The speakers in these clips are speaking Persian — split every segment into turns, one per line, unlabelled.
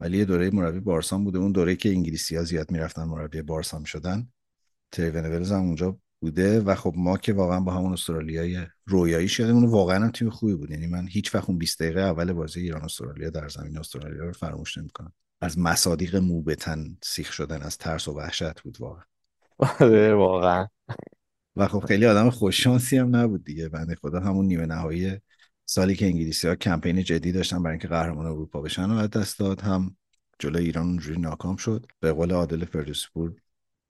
ولی یه دوره مربی بارسان بوده. اون دوره که انگلیسی ها زیاد می‌رفتن مربی بارسا شدن تریونولز هم اونجا بوده. و خب ما که واقعا با همون استرالیای رویایی شدیم اون واقعا هم تیم خوبی بود. یعنی من هیچ وقت اون 20 دقیقه اول بازی ایران استرالیا در زمین استرالیا رو فراموش نمی‌کنم. از مصادیق موبتن سیخ شدن از ترس و وحشت بود واقعا.
آره، واقعا.
و خب خیلی آدم خوششانسی هم نبود دیگه. بنده خدا همون نیمه نهایی سالی که انگلیسی ها کمپین جدی داشتن برای اینکه قهرمان اروپا بشن و دست داد هم جلوی ایران اونجوری ناکام شد. به قول عادل فردوسپور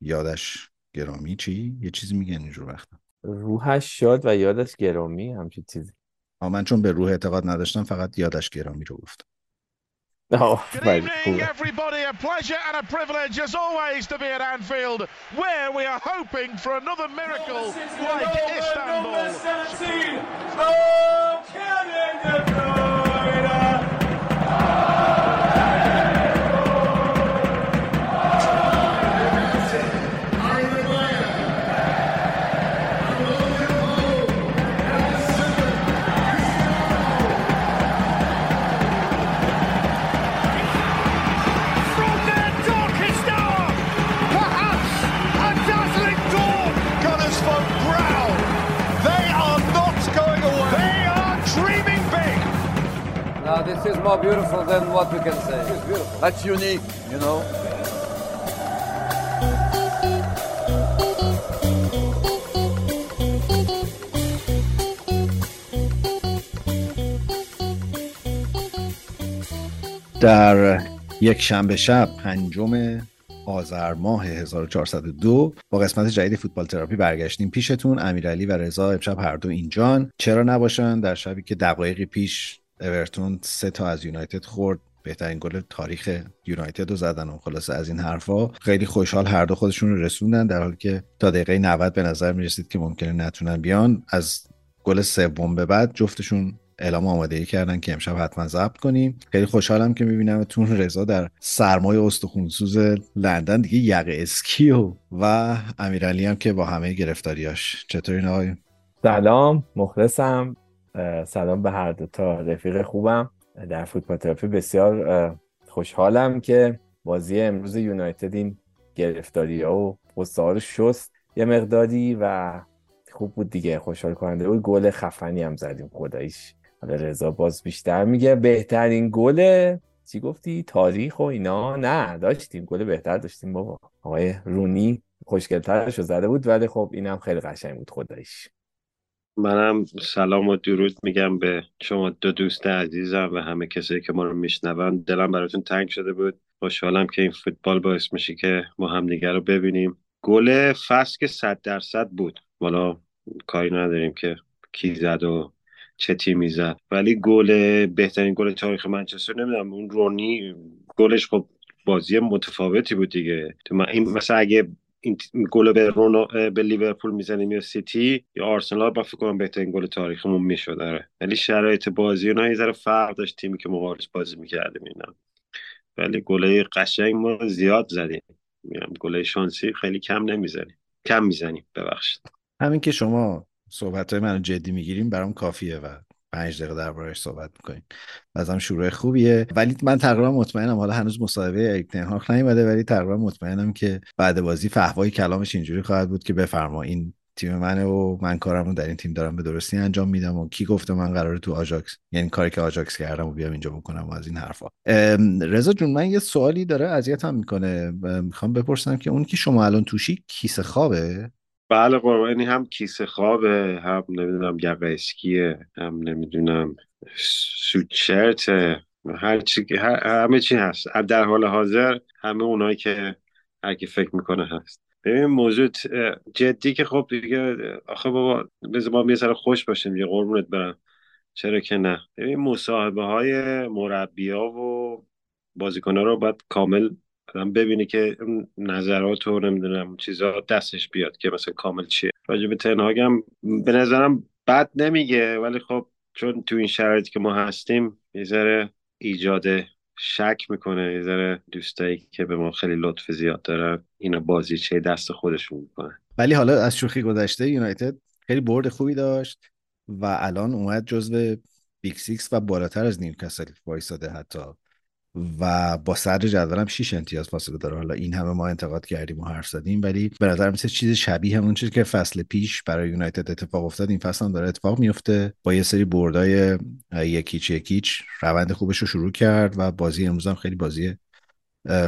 یادش گرامی چی؟ یه چیزی میگن اینجور وقتا.
روحش شاد و یادش گرامی همچین چیزی.
من چون به روح اعتقاد نداشتم فقط یادش گرامی رو گفتم
Oh,
Good evening, everybody. A pleasure and a privilege, as always, to be at Anfield, where we are hoping for another miracle like Istanbul.
This is more beautiful than what we can say. It's beautiful. That's unique, you know.
در یک شنبه شب پنجم آذر ماه 1402 با قسمت جدید فوتبال تراپی برگشتیم پیشتون امیرعلی و رضا امشب هر دو اینجان چرا نباشن در شبی که دقایقی پیش اورتون سه تا از یونایتد خورد. بهترین گل تاریخ یونایتد رو زدن و خلاصه از این حرفا. خیلی خوشحال هر دو خودشون رو رسوندن در حالی که تا دقیقه 90 به نظر می رسید که ممکنه نتونن بیان. از گل سوم به بعد جفتشون اعلام آمادگی کردن که امشب حتما ضبط کنیم. خیلی خوشحالم که می‌بینم تون رضا در سرمای استخونسوز لندن دیگه یقه اسکیو و امیرعلی هم که با همه گرفتاریاش. چطوری آقای؟
سلام مخلصم. سلام به هر دو تا. رفیق خوبم. در فوتبال تراپی بسیار خوشحالم که بازی امروز یونایتد این گرفتاری ها و رو شست یه مقداری و خوب بود دیگه. خوشحال کننده بود. گل خفنی هم زدیم. خداییش. حالا رضا باز بیشتر میگه. بهترین گل چی گفتی؟ تاریخ و اینا؟ نه داشتیم. گل بهتر داشتیم بابا. آقای رونی خوشگلترش رو زده بود ولی خب اینم خیلی قشنگ بود. خداییش.
منم سلام و درود میگم به شما دو دوست عزیزم و همه کسایی که ما رو میشنون. دلم براتون تنگ شده بود. خوشحالم که این فوتبال باعث میشه که ما همدیگه رو ببینیم. گل فصل که صد درصد بود. والا کاری نداریم که کی زد و چه تیمی زد. ولی گل بهترین گل تاریخ منچستر نمی‌دونم اون رونی گلش خب بازی متفاوتی بود دیگه. تو من این مثلا اگه این گل به رونو به لیورپول می‌زنیم یا سیتی یا آرسنال؟ با فکر کنم بهترین گل تاریخمون می‌شد داره ولی شرایط بازی اینا یه ذره فرق داشت تیمی که مقابلش بازی می‌کردیم اینا. ولی گله قشنگ ما زیاد زدیم. میگم گله شانسی خیلی کم نمی‌زنیم. کم می‌زنیم ببخشید.
همین که شما صحبت های منو جدی می‌گیریم برام کافیه و پنج دقیقه دربارهش صحبت می‌کنیم. بازم شروع خوبیه. ولی من تقریبا مطمئنم حالا هنوز مصاحبه اریک هاگ نیومده ولی تقریبا مطمئنم که بعد بازی فحوای کلامش اینجوری خواهد بود که بفرما. این تیم منه و من کارم رو در این تیم دارم به درستی انجام میدم و کی گفته من قراره تو آژاکس یعنی کاری که آژاکس کردم و بیام اینجا بکنم و از این حرفا. رضا جون من یه سوالی داره اذیتم می‌کنه. می‌خوام بپرسم که اون که شما الان توشی کیسه خوابه؟
بله قربانی هم کیسه خوابه هم نمی‌دونم یقه اسکیه هم نمی‌دونم سوچرته هر چی هر- همه چی هست. در حال حاضر همه اونایی که هر کی فکر می‌کنه هست. ببین موضوع جدی که خب دیگه آخه بابا بذار ما یه خوش باشیم یه قربونت برم. چرا که نه؟ ببین مصاحبه های مربیا و بازیکنها رو باید کامل آدم ببینه که نظرات و نمی‌دونم چیزا دستش بیاد که مثلا کامل چیه. راجع به تنهاگ هم به نظرم بد نمیگه ولی خب چون تو این شرایطی که ما هستیم یه ذره ایجاد شک می‌کنه یه ذره دوستایی که به ما خیلی لطف زیاد دارن اینا بازی چه دست خودشون می‌کنن.
ولی حالا از شوخی گذشته یونایتد خیلی برد خوبی داشت و الان اومد جزو Big Six و بالاتر از نیوکاسل وایساده حتی. و با صدر جدولم 6 امتیاز فاصله داره. حالا این همه ما انتقاد کردیم و حرف زدیم ولی به نظر مثل چیز شبیه همون چیزی که فصل پیش برای یونایتد اتفاق افتاد. این فصل هم داره اتفاق میفته با یه سری بردای یک هیچ یک هیچ روند خوبش رو شروع کرد و بازی امروز هم خیلی بازی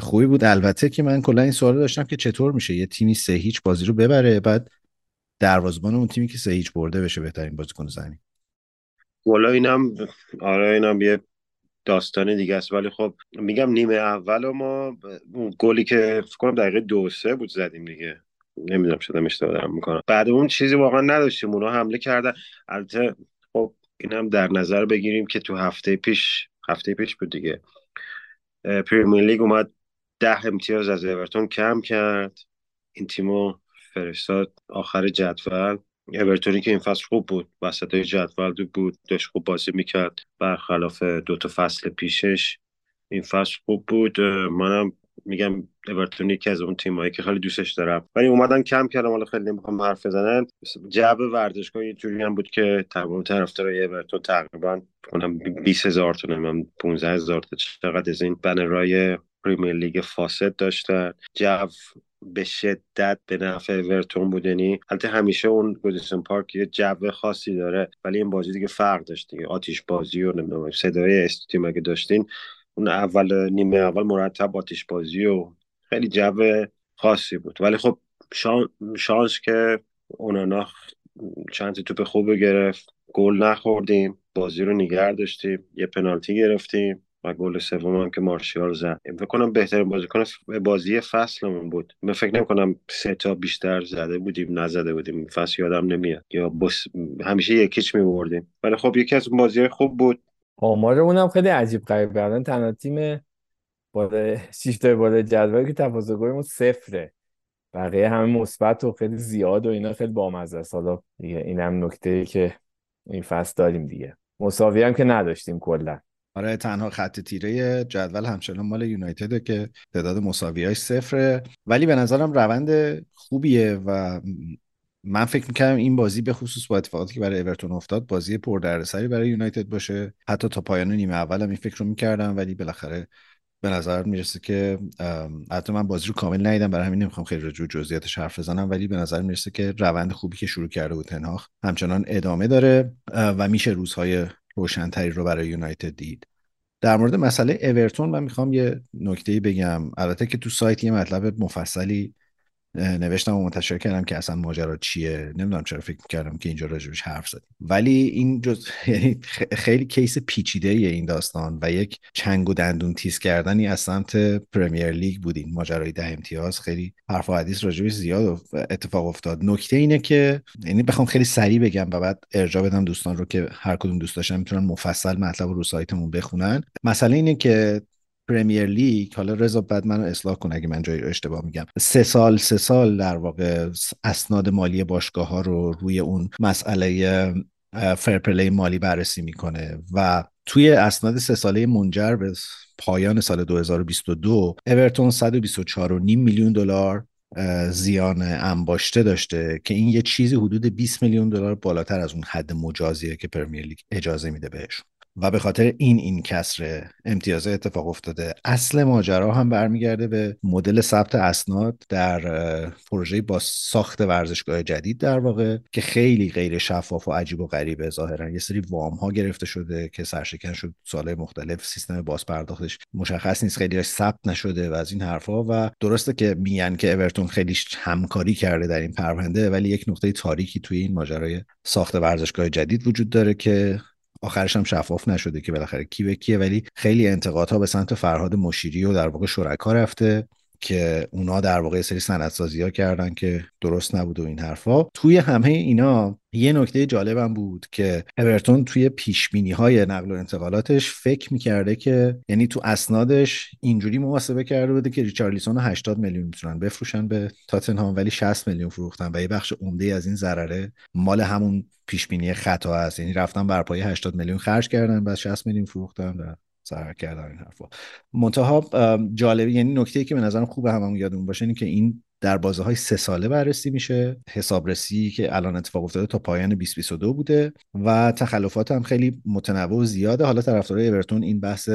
خوبی بود. البته که من کلا این سوال داشتم که چطور میشه یه تیمی سه هیچ بازی رو ببره بعد دروازه‌بان اون تیمی که سه هیچ برده بشه بهترین بازیکن زمین؟
والا اینم آره اینم یه داستان دیگه است. ولی خب میگم نیمه اول ما اون گلی که فکر کنم دقیقه دو سه بود زدیم دیگه. نمی‌دونم شدم اشتباه دارم می‌کنم. بعد اون چیزی واقعا نداشتیم. اونا حمله کردن. البته خب اینم در نظر بگیریم که تو هفته پیش هفته پیش بود دیگه پریمیر لیگ اومد ده امتیاز از اورتون کم کرد. این تیمو فرستاد آخر جدول. اورتونی که این فصل خوب بود وسط جدول بود داشت خوب بازی می‌کرد. برخلاف دو تا فصل پیشش این فصل خوب بود. منم میگم اورتون که از اون تیمایی که خیلی دوستش دارم. ولی اومدن کم کردم حالا خیلی نمی‌خوام حرف بزنم. جعب ورزشگاه یه جوری هم بود که تمام طرفدارای اورتون تقریبا اونم 20 هزار تا من 15 هزار تا چقدر از این بنرای پریمیر لیگ فاسد داشتن. جو به شدت به نفع اورتون بود. یعنی البته همیشه اون گودیسون پارک یه جو خاصی داره ولی این بازی دیگه فرق داشت دیگه. آتیش بازی و نمی‌دونم صدای استودیو مگه داشتین اون اول نیمه اول مرتب آتیش بازی و خیلی جو خاصی بود. ولی خب شان... شانس که اونانا چند توپ خوب گرفت. گل نخوردیم. بازی رو نگه داشتیم. یه پنالتی گرفتیم. و گل سوم هم که مارشیال زد. فکر کنم بهترین بازیکن بازی فصلمون بود. من فکر نمی کنم سه تا بیشتر زده بودیم نزده بودیم. فصل یادم نمیاد. یا بس همیشه یکیچ میبردیم. ولی خب یکی از بازی خوب بود.
آمارمون هم خیلی عجیب غریب الان تنها تیم بالا شیفت بالا جدول که تفاضل گلمون صفره. بقیه همه مثبت و خیلی زیاد و اینا خیلی بامزه است. حالا دیگه این هم نکته ای که این فصل داریم دیگه. مساوی هم که نداشتیم کلا.
آره تنها خط تیره جدول همچنان مال یونایتده که تعداد مساویاش صفره. ولی به نظرم روند خوبیه و من فکر می‌کردم این بازی به خصوص با اتفاقاتی که برای اورتون افتاد بازی پردردسری برای یونایتد باشه. حتی تا پایان نیمه اولم این فکر رو می‌کردم ولی بالاخره به نظر می‌رسه که حتی من بازی رو کامل ندیدم برای همین نمی‌خوام خیلی رجوع جزئیاتش حرف بزنم. ولی به نظر می‌رسه که روند خوبی که شروع کرده بود تنهاخ همچنان ادامه داره و میشه روزهای روشنتری رو برای یونایتد دید. در مورد مسئله اورتون من می‌خوام یه نکته بگم. البته که تو سایت یه مطلب مفصلی نوشتم و منتشر کردم که اصلا ماجرا چیه. نمی‌دونم چرا فکر کردم که اینجا راجبش حرف زدیم. ولی این جز... یعنی خیلی case پیچیده این داستان و یک چنگ و دندون تیز کردنی از سمت پرمیر لیگ بود این ماجرای ده امتیاز خیلی حرف و حدیث راجبش زیاد اتفاق افتاد. نکته اینه که یعنی بخوام خیلی سریع بگم و بعد ارجاع بدم دوستان رو که هر کدوم دوست داشتن می‌تونن مفصل مطلب رو سایتمون بخونن. مسئله اینه که پرمیر لیگ حالا رضا بعد منو اصلاح کن اگه من جایی اشتباه میگم. سه سال سه سال در واقع اسناد مالی باشگاه ها رو روی اون مسئله فرپلی مالی بررسی می‌کنه و توی اسناد سه ساله منجر به پایان سال 2022 اورتون 124.5 میلیون دلار زیان انباشته داشته که این یه چیزی حدود 20 میلیون دلار بالاتر از اون حد مجازیه که پرمیر لیگ اجازه میده بهشون. و به خاطر این این کسر امتیاز اتفاق افتاده. اصل ماجرا هم برمیگرده به مدل ثبت اسناد در پروژه با ساخت ورزشگاه جدید در واقع که خیلی غیر شفاف و عجیب و غریبه ظاهرا. یه سری وام ها گرفته شده که سرشکن شد سال مختلف سیستم باز پرداختش مشخص نیست خیلی ثبت نشده و از این حرفها و درسته که میگن که اورتون خیلی همکاری کرده در این پرونده ولی یک نقطه تاریکی توی این ماجرای ساخت ورزشگاه جدید وجود داره که آخرش هم شفاف نشده که بالاخره کی به کیه ولی خیلی انتقادها به سمت فرهاد مشیری و در واقع شرکا رفته که اونا در واقع سری سندسازی ها کردن که درست نبود و این حرفا. توی همه اینا یه نکته جالبم بود که اورتون توی پیش های نقل و انتقالاتش فکر می‌کرده که یعنی تو اسنادش اینجوری محاسبه کرده بوده که ریچارلیسون 80 میلیون می‌تونن بفروشن به تاتنهام ولی 60 میلیون فروختن و یه بخش عمده از این ضرره مال همون پیش بینی خطا است. یعنی رفتن بر پایه 80 میلیون خرج کردن بعد 60 میلیون فروختن و ضرر کردن این حرفا. منتها جالبی یعنی نکته که به نظرم خوب هممون یادمون باشه اینه که این در بازه های سه ساله بررسی میشه. حسابرسی که الان اتفاق افتاده تا پایان 2022 بوده و تخلفات هم خیلی متنوع و زیاده. حالا طرفدارای اورتون این بحث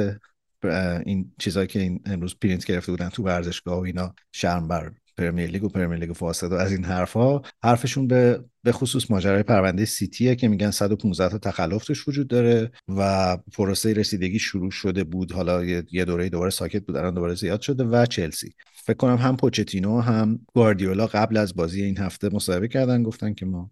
این چیزایی که این امروز پرینت گرفته بودن تو ورزشگاه و اینا شرم بر پرمیر لیگ و پرمیر لیگ فاسد و از این حرفها حرفشون به به خصوص ماجرای پرونده سیتیه که میگن 115 تا تخلف توش وجود داره و پروسه رسیدگی شروع شده بود. حالا یه دوره دوباره ساکت بود الان دوباره زیاد شده و چلسی. فکر کنم هم پوچتینو هم گواردیولا قبل از بازی این هفته مصاحبه کردن گفتن که ما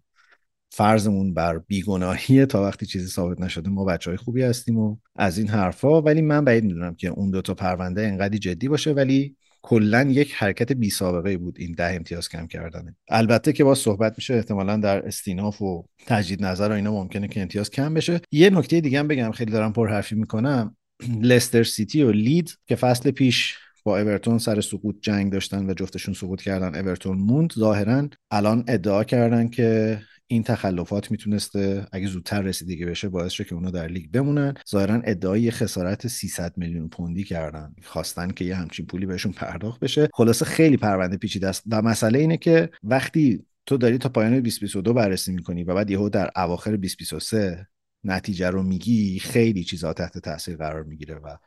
فرضمون بر بیگناهیه تا وقتی چیزی ثابت نشده ما بچه های خوبی هستیم و از این حرفا. ولی من بعید می‌دونم که اون دوتا پرونده انقدی جدی باشه ولی کلا یک حرکت بی سابقه بود این ده امتیاز کم کردنه. البته که با صحبت میشه احتمالا در استیناف و تجدید نظر و اینا ممکنه که امتیاز کم بشه. یه نکته دیگه هم بگم خیلی دارم پر حرفی می‌کنم. لستر سیتی و لید که فصل پیش با اورتون سر سقوط جنگ داشتن و جفتشون سقوط کردن. اورتون موند. ظاهرا الان ادعا کردن که این تخلفات می‌تونسته اگه زودتر رسیدگی بشه باعث شه که اونا در لیگ بمونن. ظاهرا ادعای خسارت 300 میلیون پوندی کردن. خواستن که یه همچین پولی بهشون پرداخت بشه. خلاصه خیلی پرونده پیچیده است. و مسئله اینه که وقتی تو داری تا پایان 2022 بررسی می‌کنی و بعد یهو در اواخر 2023 نتیجه رو میگی خیلی چیزا تحت تاثیر قرار می‌گیره و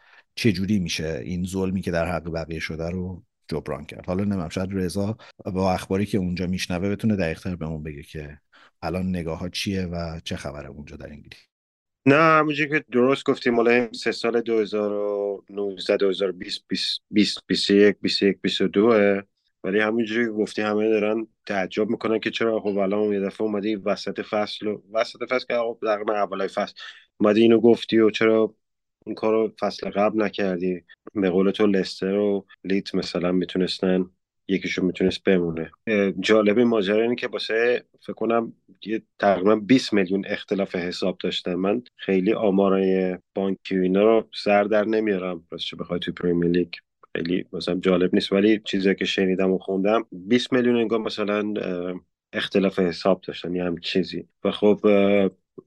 چه جوری میشه این ظلمی که در حق بقیه شده رو جبران کرد؟ حالا نمیم شاید رضا با اخباری که اونجا میشنوه بتونه دقیقتر بهمون بگه که الان نگاه ها چیه و چه خبره اونجا در انگلیس.
نه همونجوری که درست گفتیم مال سه سال 2019 2020 20 21 21 22 ولی همونجوری که گفتی همه دارن تعجب می‌کنن که چرا خب الان یه دفعه اومدی وسط فصل وسط فصل که خب در اولای فصل اومدی اینو گفتی و چرا این کارو فصل قبل نکردی. به قول تو لستر و لیت مثلا می‌تونستن یکیشون می‌تونست بمونه. جالب این ماجرا اینه که واسه فکر کنم یه تقریبا 20 میلیون اختلاف حساب داشتن. من خیلی آمارای بانکی اینا رو سر در نمیارم. راستش بخوای تو پریمیر لیگ خیلی مثلا جالب نیست. ولی چیزی که شنیدم و خوندم 20 میلیون انگار مثلا اختلاف حساب داشتن. یه هم چیزی. و خب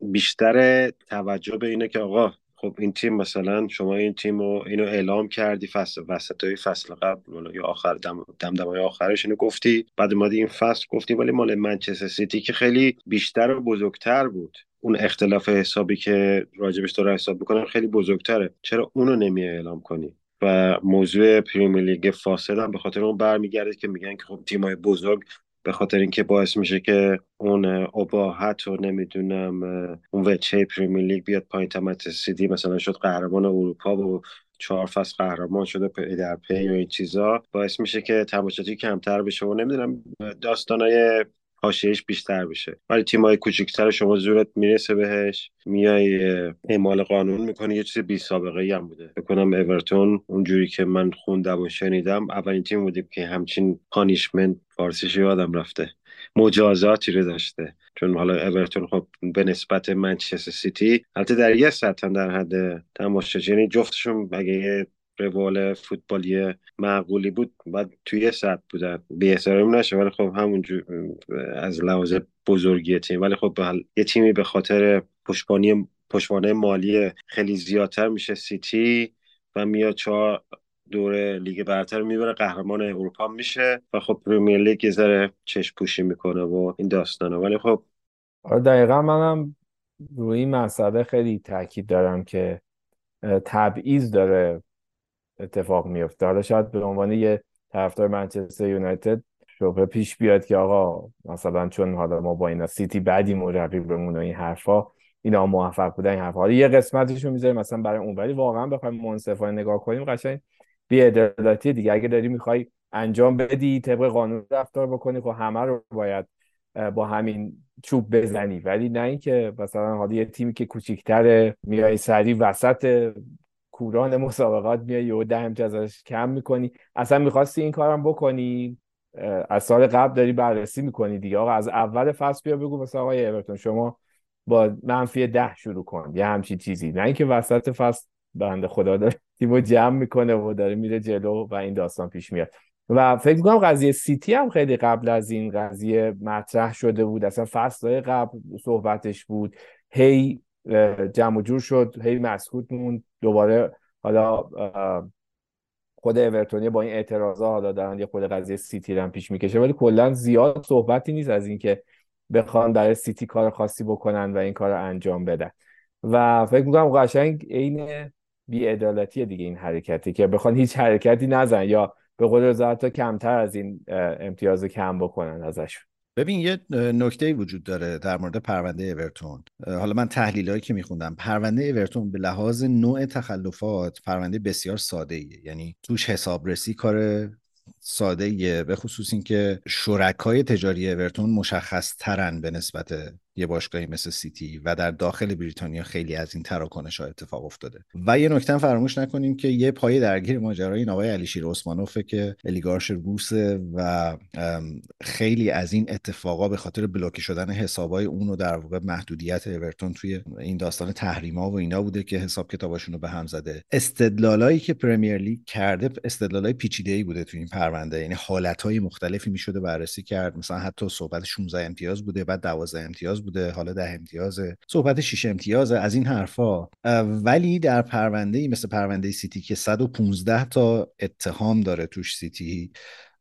بیشتر توجه به اینه که آقا خب این تیم مثلا شما این تیم رو اینو اعلام کردی فصل وسط های فصل قبل یا آخر دم دمای آخرش اینو گفتی بعد اومدی این فصل گفتی ولی مال منچستر سیتی که خیلی بیشتر و بزرگتر بود. اون اختلاف حسابی که راجبش داره حساب می‌کنن خیلی بزرگتره. چرا اونو نمی اعلام کنی؟ و موضوع پریمیر لیگ فاسد هم به خاطر اون برمیگرده که میگن که خب تیمای بزرگ به خاطر اینکه باعث میشه که اون ابهت و نمی‌دونم اون وجهه پریمیر لیگ بیاد پایین. تیم سیتی مثلا شد قهرمان اروپا و چهار فصل قهرمان شده پی در پی و این چیزا. باعث میشه که تماشاچی کمتر بشه و نمی‌دونم داستانای حاشیهش بیشتر بشه. ولی تیمای کوچیکتر شما زورت می‌رسه بهش. میای اعمال قانون می‌کنه یه چیز بی سابقه ای هم بوده. فکر کنم اورتون اونجوری که من خوندم و شنیدم اولین تیم بودیم که همچین punishment فارسیش یادم رفته. مجازاتی رو داشته. چون حالا اورتون خب به نسبت منچستر سیتی البته در یه سطح در حد تماشاچی یعنی جفتشون اگه روال فوتبالی معقولی بود. بعد توی سطح بودن بی نشه ولی خب همونجور از لحاظ بزرگی تیم. ولی خب یه تیمی به خاطر پشتیبانی پشتوانه مالی خیلی زیادتر میشه سیتی و میاد چهار دوره لیگ برتر می‌بره. قهرمان اروپا میشه و خب پریمیر لیگ یه ذره چشم پوشی می‌کنه و این داستانه. ولی خب
آره دقیقا منم روی این مسئله خیلی تاکید دارم که تبعیض داره اتفاق میفته حالا شاید به عنوان یه طرفدار منچستر یونایتد شبه پیش بیاد که آقا مثلا چون حالا ما با اینا سیتی بعدی رقیبمون و این حرفا اینا موفق بودن این حرفا. حالا یه قسمتشو می‌ذاریم مثلا برای اون ولی واقعا بخوایم منصفانه نگاه کنیم قشنگ بی‌عدالتی دیگه. اگه داری می‌خوای انجام بدی طبق قانون رفتار بکنی خب همه رو باید با همین چوب بزنی. ولی نه اینکه مثلا حالا یه تیمی که کوچیکتره میای سری وسط کوران مسابقات میای و ده ازش کم می‌کنی. اصلا می‌خواستی این کارم بکنی از سال قبل داری بررسی می‌کنی دیگه. آقا از اول فصل بیا بگو مثلا آقای اورتون شما با منفی ده شروع کن. یه همچین چیزی. نه اینکه وسط فصل بنده خدا داره تیمو جمع می‌کنه و داره میره جلو و این داستان پیش میاد. و فکر می‌کنم قضیه سیتی هم خیلی قبل از این قضیه مطرح شده بود. اصلا فصل قبل صحبتش بود. هی جمع جور شد هی مسکوت موند. دوباره حالا خود اورتونی با این اعتراضا حالا دارن یه خود قضیه سیتی هم پیش می‌کشه ولی کلا زیاد صحبتی نیست از اینکه بخوان برای سیتی کار خاصی بکنن و این کار رو انجام بدن. و فکر می‌کنم قشنگ عین بیعدالتی دیگه این حرکتی که بخوان هیچ حرکتی نزن یا به قول رضا کمتر از این امتیاز کم بکنن ازشون.
ببین یه نکته وجود داره در مورد پرونده اورتون. حالا من تحلیل که میخوندم پرونده اورتون به لحاظ نوع تخلفات پرونده بسیار ساده ایه یعنی توش حسابرسی کار ساده ایه به خصوص اینکه شرکای تجاری اورتون مشخص ترن به نسبت یه باشگاهی مثل سیتی و در داخل بریتانیا خیلی از این تراکنش ها اتفاق افتاده. و یه نکته فراموش نکنیم که یه پای درگیر ماجرای این آقای علیشیر عثمانوفه که الیگارش روسه و خیلی از این اتفاقا به خاطر بلوکه شدن حسابای اون و در واقع محدودیت اورتون توی این داستان تحریما و اینا بوده که حساب کتاباشون رو به هم زده. استدلالایی که پرمیر لیگ کرده استدلالای پیچیده‌ای بوده توی این پرونده. یعنی حالتهای مختلفی می‌شده بررسی کرد. مثلا حتی صحبت 16 امتیاز بوده بعد 12 امتیاز بوده حالا ده امتیاز. صحبت 6 امتیاز از این حرفا. ولی در پرونده مثل پرونده سیتی که 115 تا اتهام داره توش سیتی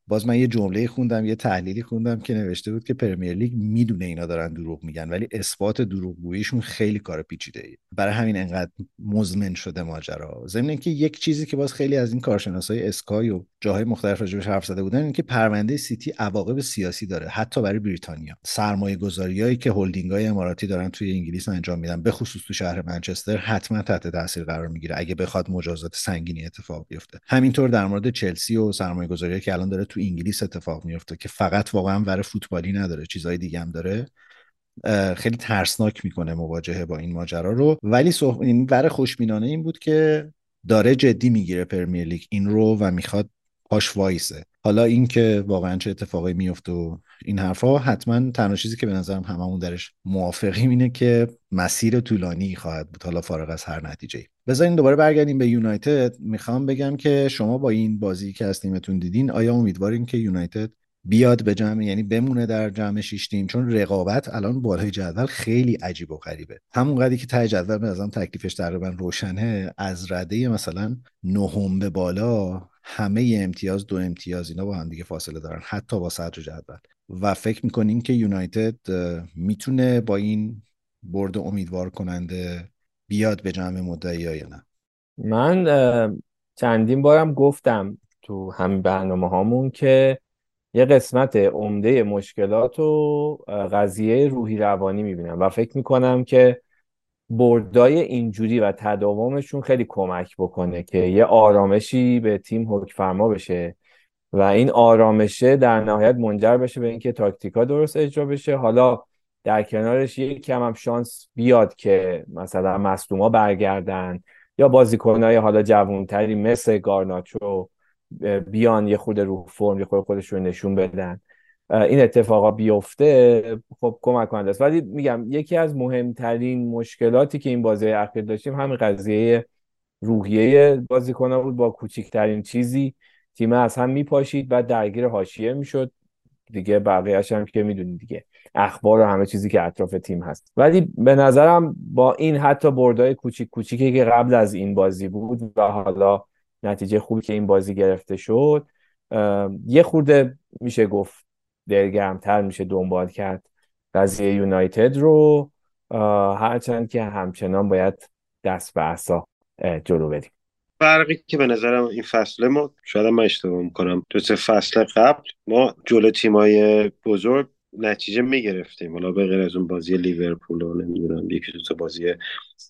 باز من یه جمله خوندم یه تحلیلی خوندم که نوشته بود که پرمیر لیگ می‌دونه اینا دارن دروغ میگن ولی اثبات دروغگوییشون خیلی کار پیچیده ای برای همین انقدر مزمن شده ماجرا. ضمن اینکه یک چیزی که باز خیلی از این کارشناسای اسکای و جاهای مختلف راجبش حرف زده بودن اینکه پرونده سیتی عواقب سیاسی داره حتی برای بریتانیا. سرمایه گذاریایی که هلدینگ های اماراتی دارن توی انگلیس انجام میدن به خصوص تو شهر منچستر حتما تحت تاثیر قرار می‌گیره اگه بخواد مجازات سنگینی اتفاق بیفته. همینطور در مورد چلسی و سرمایه گذاری که الان داره تو انگلیس اتفاق میفته که فقط واقعا ور فوتبالی نداره چیزهای دیگه هم داره. خیلی ترسناک می‌کنه مواجهه با این ماجرا رو. ولی صح... این بر خوشبینانه این بود که داره جدی می‌گیره پرمیر لیگ این رو و می‌خواد پاش وایسه. حالا اینکه واقعا چه اتفاقی میفته و این حرفها حتما تنها چیزی که به نظرم هممون درش موافقیم اینه که مسیر طولانی خواهد بود. حالا فارغ از هر نتیجه بذارین دوباره برگردیم به یونایتد. می‌خوام بگم که شما با این بازی که از تیمتون دیدین آیا امیدوارین که یونایتد بیاد به جمع یعنی بمونه در جمع شش تیم؟ چون رقابت الان بالای جدول خیلی عجیب و غریبه. همون قدری که ته جدول به نظرم تکلیفش تقریبا روشنه. از رده مثلا نهم به بالا همه امتیاز دو امتیاز اینا با هم دیگه فاصله دارن حتی با صدر جدول. و فکر می‌کنین که یونایتد می‌تونه با این برد امیدوار کننده بیاد به جمع مدعی یا نه.
من چندین بارم گفتم تو همین برنامه هامون که یه قسمت عمده مشکلات و قضیه روحی روانی می‌بینم و فکر می‌کنم که بردای اینجوری و تداومشون خیلی کمک بکنه که یه آرامشی به تیم حکم فرما بشه و این آرامشه در نهایت منجر بشه به اینکه تاکتیکا درست اجرا بشه. حالا در کنارش یک کم هم شانس بیاد که مثلا مصدوما برگردن یا بازیکنهای حالا جوانتری مثل گارناچو بیان یه خود رو فرم یه خود رو نشون بدن. این اتفاقا بیفته خب کمک کننده است. ولی میگم یکی از مهمترین مشکلاتی که این بازی اخیر داشتیم همین قضیه روحیه بازیکنها بود. با کوچکترین چیزی تیم از هم میپاشید بعد درگیر حاشیه می‌شد. دیگه بقیه‌اش هم که می‌دونید دیگه. اخبار و همه چیزی که اطراف تیم هست. ولی به نظرم با این حتی بردای کوچیک کوچیکی که قبل از این بازی بود و حالا نتیجه خوبی که این بازی گرفته شد یه خورده میشه گفت دلگرمتر میشه دنبال کرد قضیه یونایتد رو. هرچند که همچنان باید دست به اصا جلو بریم.
فرقی که به نظرم این فصل ما شاید من اشتباه می‌کنم دو سه فصل قبل ما جلو تیمای بزرگ نتیجه می‌گرفتیم. حالا به غیر از اون بازی لیورپول و نمی‌دونم یکی دو تا بازی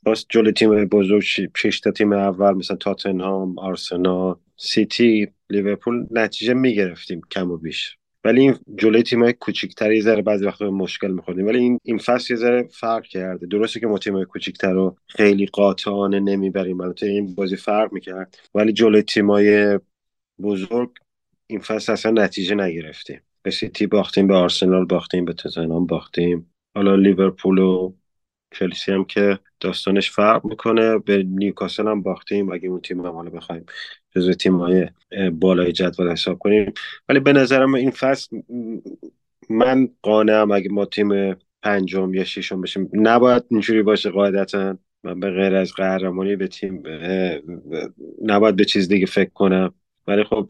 باز جلو تیم بزرگ شش تیم اول مثلا تاتنهام آرسنال سیتی لیورپول نتیجه می‌گرفتیم کم و بیش. ولی این جلوی تیمای کوچیک‌تر یه ذره بعضی وقتا مشکل می‌خوردیم. ولی این این فصل یه ذره فرق کرده. درسته که ما تیمای کوچیک‌تر رو خیلی قاطعانه نمی‌بریم. البته این بازی فرق می‌کرد. ولی جلوی تیمای بزرگ این فصل اصلا نتیجه نگرفتیم. به سیتی باختیم به آرسنال باختیم به تاتنهام باختیم. حالا لیورپول و چلسی هم که داستانش فرق می‌کنه. به نیوکاسل هم باختیم. اگه اون تیم هم حالا بخوایم جزو تیم های بالای جدول حساب کنیم. ولی به نظرم این فصل من قانعم اگه ما تیم پنجم یا ششم بشیم. نباید اینجوری باشه قاعدتا. من به غیر از قهرمانی به تیم نباید به چیز دیگه فکر کنم. ولی خب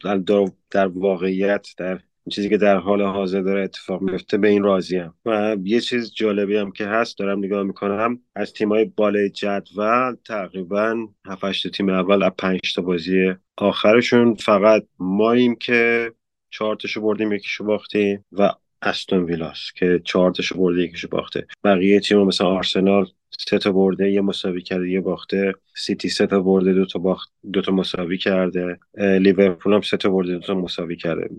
در واقعیت در چیزی که در حال حاضر داره اتفاق میفته به این راضیم و یه چیز جالبی هم که هست دارم نگاه می‌کنم از تیمای بالای جدول تقریبا 7 تیم اول از 5 تا بازی آخرشون فقط ماییم که چهار تاشو بردیم یکیشو باختیم و استون ویلاس که چهار تاشو برده یکیشو باخته. بقیه تیم مثلا آرسنال سه تا برده یه مساوی کرده یه باخته. سیتی سه تا برده دو تا باخت دو تا مساوی کرده. لیورپول هم سه تا برده دو تا مساوی کرده.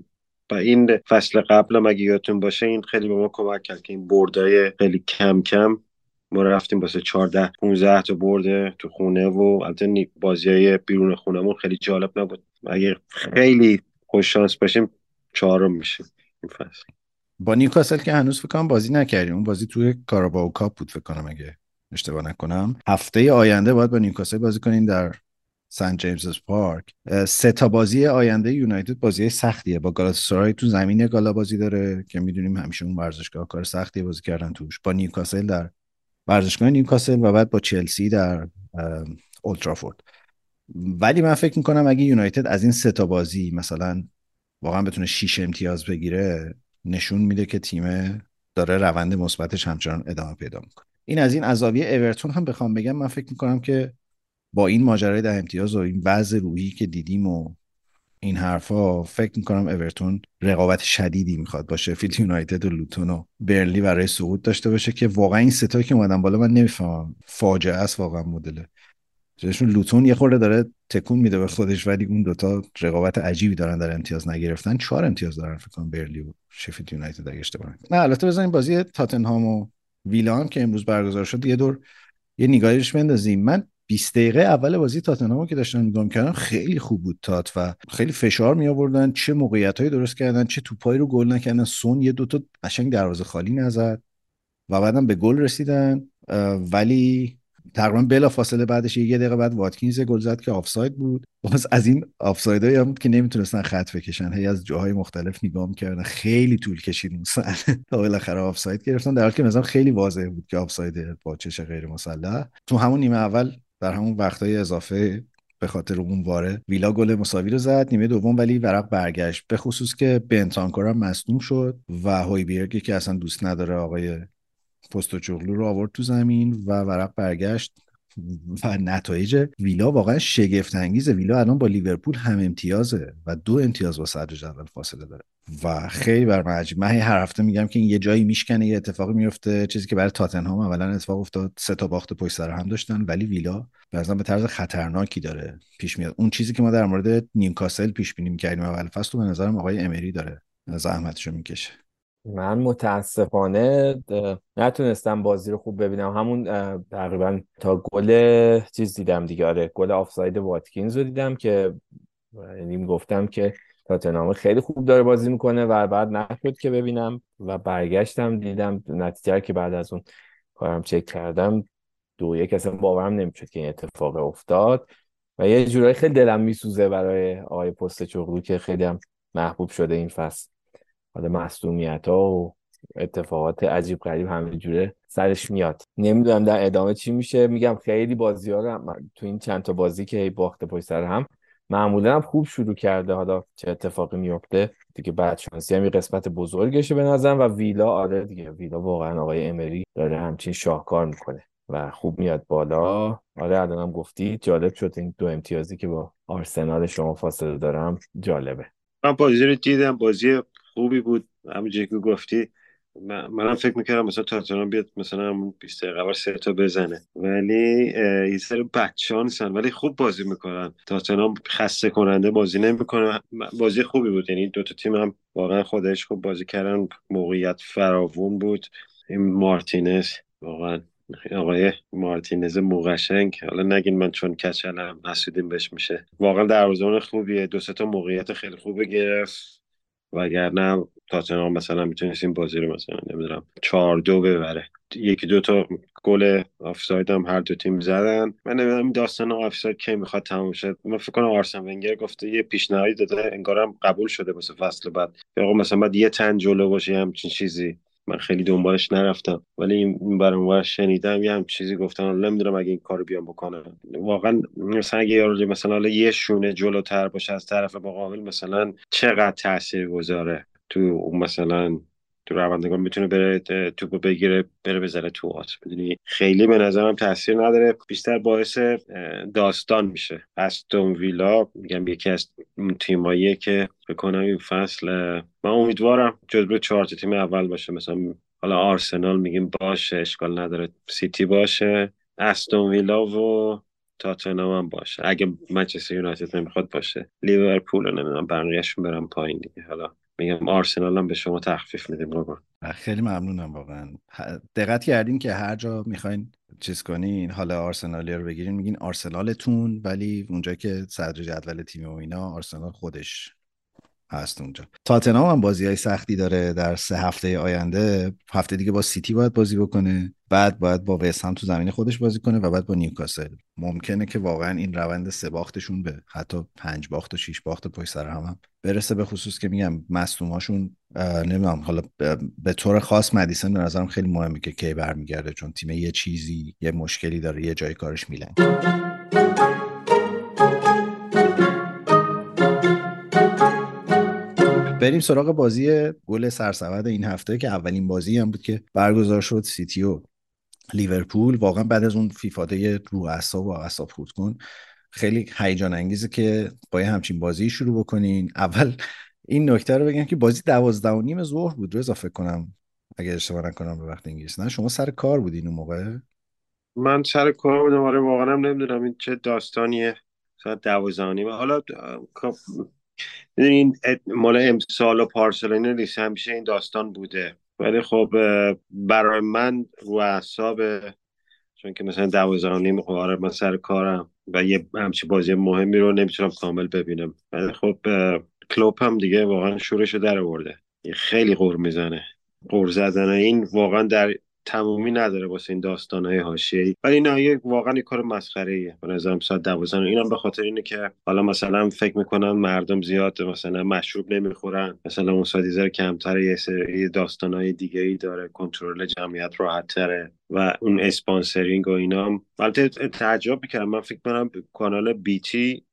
و این فصل قبل اگه یادتون باشه این خیلی به ما کمک کرد که این بردای خیلی کم کم ما رفتیم واسه 14 15 تا برده تو خونه و البته بازی های بیرون خونمون خیلی جالب نبود. اگه خیلی خوش شانس باشیم چهارم میشیم این فصل.
با نیوکاسل که هنوز فکر کنم بازی نکردیم. اون بازی توی کاراباو کاپ بود فکر کنم اگه اشتباه نکنم. هفته آینده باید با نیوکاسل بازی کنین در سن جیمز پارک. سه تا بازی آینده یونایتد بازی سختیه. با گالاتاسارای تو زمین گالا بازی داره که می‌دونیم همیشه اون ورزشگاه کار سختیه بازی کردن توش. با نیوکاسل در ورزشگاه نیوکاسل و بعد با چلسی در اولترافورد ولی من فکر می‌کنم اگه یونایتد از این سه تا بازی مثلا واقعا بتونه 6 امتیاز بگیره نشون میده که تیم داره روند مثبتش همچنان ادامه پیدا می‌کنه. این از این ازاویه اورتون هم بخوام بگم. من فکر می‌کنم که با این ماجرای ده امتیاز و این وضع روحی که دیدیم و این حرفا فکر می‌کنم اورتون رقابت شدیدی می‌خواد با شفیلد یونایتد و لوتون و برلی برای سقوط داشته باشه که واقعا این ستایی که اومدن بالا من نمی‌فهمم. فاجعه است واقعا مدل. چون لوتون یه خورده داره تکون میده به خودش ولی اون دوتا رقابت عجیبی دارن در امتیاز نگرفتن. چهار امتیاز دارن فکر کنم برلی و شفیلد یونایتد اگه اشتباه نه البته بزنین بازی تاتنهام و ویلان که امروز برگزار شد یه دور یه نگاهیش بندازیم. من 20 دقیقه اول بازی تاتنهام که داشتن نگاه کردن خیلی خوب بود تات و خیلی فشار می آوردن چه موقعیت هایی درست کردن چه توپایی رو گل نکردن. سون یه دوتا قشنگ دروازه خالی نزد و بعدم به گل رسیدن. ولی تقریبا بلا فاصله بعدش یه دقیقه بعد واتکینز گل زد که آفساید بود. باز از این آفسایدایی هم بود که نمی‌تونستن خط بکشن. هی از جاهای مختلف نگاه می‌کردن. خیلی طول کشید اون تا بالاخره آفساید گرفتن. در حالی که مثلا خیلی واضح بود که آفساید با چش غیر مسلح. تو همون نیمه اول در همون وقتای اضافه به خاطر اون واره ویلا گل مساوی رو زد نیمه دوم ولی ورق برگشت. به خصوص که بنتانکور هم مصدوم شد و هویبرگی که اصلا دوست نداره آقای پستوچوغلو رو آورد تو زمین و ورق برگشت. و نتایج ویلا واقعا شگفت انگیزه ویلا الان با لیورپول هم امتیازه و دو امتیاز با صدر جدول فاصله داره. و خیلی بر من عجیب. من هر هفته میگم که این یه جایی میشکنه یه اتفاقی میفته چیزی که برای تاتنهام اولا اتفاق افتاد سه تا باخت پشت سر هم داشتن ولی ویلا بعضا به طرز خطرناکی داره پیش میاد. اون چیزی که ما در مورد نیوکاسل پیش بینی می‌کردیم اول فصل به نظرم آقای امری داره زحمتشو می‌کشه.
من متاسفانه نتونستم بازی رو خوب ببینم. همون تقریبا تا گل چیز دیدم دیگه. آره گل آفساید واتکینز رو دیدم که یعنی گفتم که تاتنهام خیلی خوب داره بازی می‌کنه و بعد نشد که ببینم و برگشتم دیدم نتیجه که بعد از اون کارم چک کردم دو یک اصلا باورم نمی‌شد که این اتفاق افتاد. و یه جورایی خیلی دلم میسوزه برای آقای پست چغلو که خیلی هم محبوب شده این فصل. حالا مصدومیت ها و اتفاقات عجیب غریب همه جوره سرش میاد. نمی‌دونم در ادامه چی میشه. میگم خیلی بازی ها رو تو این چند تا بازی که باخته پشت سر هم معمولا هم خوب شروع کرده. حالا چه اتفاقی میفته دیگه بعد شانسی هم قسمت بزرگشه به نظرم و ویلا آره دیگه ویلا واقعا آقای امری داره همچین شاهکار می‌کنه و خوب میاد بالا. آره الانم گفتی جالب شد این دو امتیازی که با آرسنال شما فاصله دارم. جالبه.
من بازی رو دیدم. بازی خوبی بود. همونجوری که گفتی منم فکر می‌کردم مثلا تاتنهام بیاد مثلا همون 20 دقیقه سه تا بزنه. ولی یه سر بچانسن ولی خوب بازی می‌کنن. تاتنهام خسته کننده بازی نمی‌کنه. بازی خوبی بود. یعنی دو تا تیم هم واقعا خودش خوب بازی کردن. موقعیت فراوون بود. این مارتینز واقعا آقای مارتینز موقشنگ حالا نگین من چون کچلم حسودیم بهش میشه. واقعا دروازه‌بان خوبیه. دو تا موقعیت خیلی خوبه گرفت. وگرنه تاتنهام مثلا می‌تونست این بازی رو مثلا نمی‌دونم چهار دو ببره. یکی دو تا گل آفساید هم هر دو تیم زدن. من نمی‌دونم داستان آفساید کی می‌خواد تموم شد من فکر کنم آرسن ونگر گفته یه پیشنهادی داده انگارم قبول شده واسه فصل بعد. یا مثلا بعد یه تن جلو باشه همچین چیزی. من خیلی دنبالش نرفتم. ولی این برام شنیدم یه هم چیزی گفتن. نمی‌دونم اگه این کارو بیام بکنه واقعا مثلا اگه یارو مثلا یه شونه جلوتر باشه از طرف مقابل مثلا چقدر تاثیر گذاره تو مثلا تو روندگان می‌تونه بره توپو بگیره بره بزنه تو آت. می‌دونی؟ خیلی به نظرم تاثیر نداره. بیشتر باعث داستان میشه. استون ویلا میگم یکی از تیماییه که بکنم این فصل من امیدوارم جزو چهار تیم اول باشه. مثلا حالا آرسنال میگیم باشه اشکال نداره. سیتی باشه استون ویلا و تاتنهام هم باشه. اگه منچستر یونایتد نمی‌خواد باشه. لیورپول نمی‌دونم بقیه‌شون برم پایین دیگه. حالا میگم آرسنال هم به شما تخفیف میدیم بابا
خیلی ممنونم واقعا. دقت کردین که هر جا می‌خواین چیز کنین حالا آرسنالی رو بگیرین میگین آرسنالتون ولی اونجا که صدر جدول تیم و اینا آرسنال خودش هست اونجا. تاتنهام هم بازی های سختی داره در سه هفته آینده. هفته دیگه با سیتی باید بازی بکنه. بعد باید با وست هم تو زمین خودش بازی کنه و بعد با نیوکاسل. ممکنه که واقعا این روند سه باختشون به حتی پنج باخت و شیش باخت پشت سر هم, هم برسه به خصوص که میگم مصدوماشون نمی‌دونم حالا به طور خاص مدیسن به نظرم خیلی مهمه که کی برمیگرده چون تیم یه چیزی یه مشکلی داره یه جای کارش میلنگ بریم سراغ بازی گل سرسود این هفته که اولین بازی هم بود که برگزار شد. سیتی و لیورپول. واقعا بعد از اون فیفاده رو اعصاب و اعصاب خورد کن. خیلی هیجان انگیزه که با همچین بازی شروع بکنین. اول این نکته رو بگم که بازی دوازده و نیم ظهر بود. رو اضافه کنم اگه اشتباه نکنم به وقت انگلیس. نه شما سر کار بودین اون موقع؟
من سر کار بودم. آره واقعا نمی‌دونم این چه داستانیه. ساعت دوازده نیم. حالا خب، این مال امسال و پارسال نیست همیشه این داستان بوده. ولی خب برای من رو اعصاب چون که مثلا دوازده نیم خب آره من سر کارم و یه همچی بازی مهمی رو نمی‌تونم کامل ببینم. ولی خب کلوپ هم دیگه واقعا شورشو در آورده. خیلی غور می‌زنه. غور زدن این واقعا در تمومی نداره واسه این داستان های حاشیه‌ای. ولی نه یه واقعا یه کار مسخره ایه به نظرم ساعت 12 اینم به خاطر اینه که حالا مثلا فکر می‌کنن مردم زیاد مثلا مشروب نمی‌خورن. مثلا اون سادیزر کمتر یه سری داستان های دیگه ای داره. کنترل جمعیت راحت تره و اون اسپانسرینگ و اینا البته تعجب می‌کردم. من فکر کنم کانال بیتی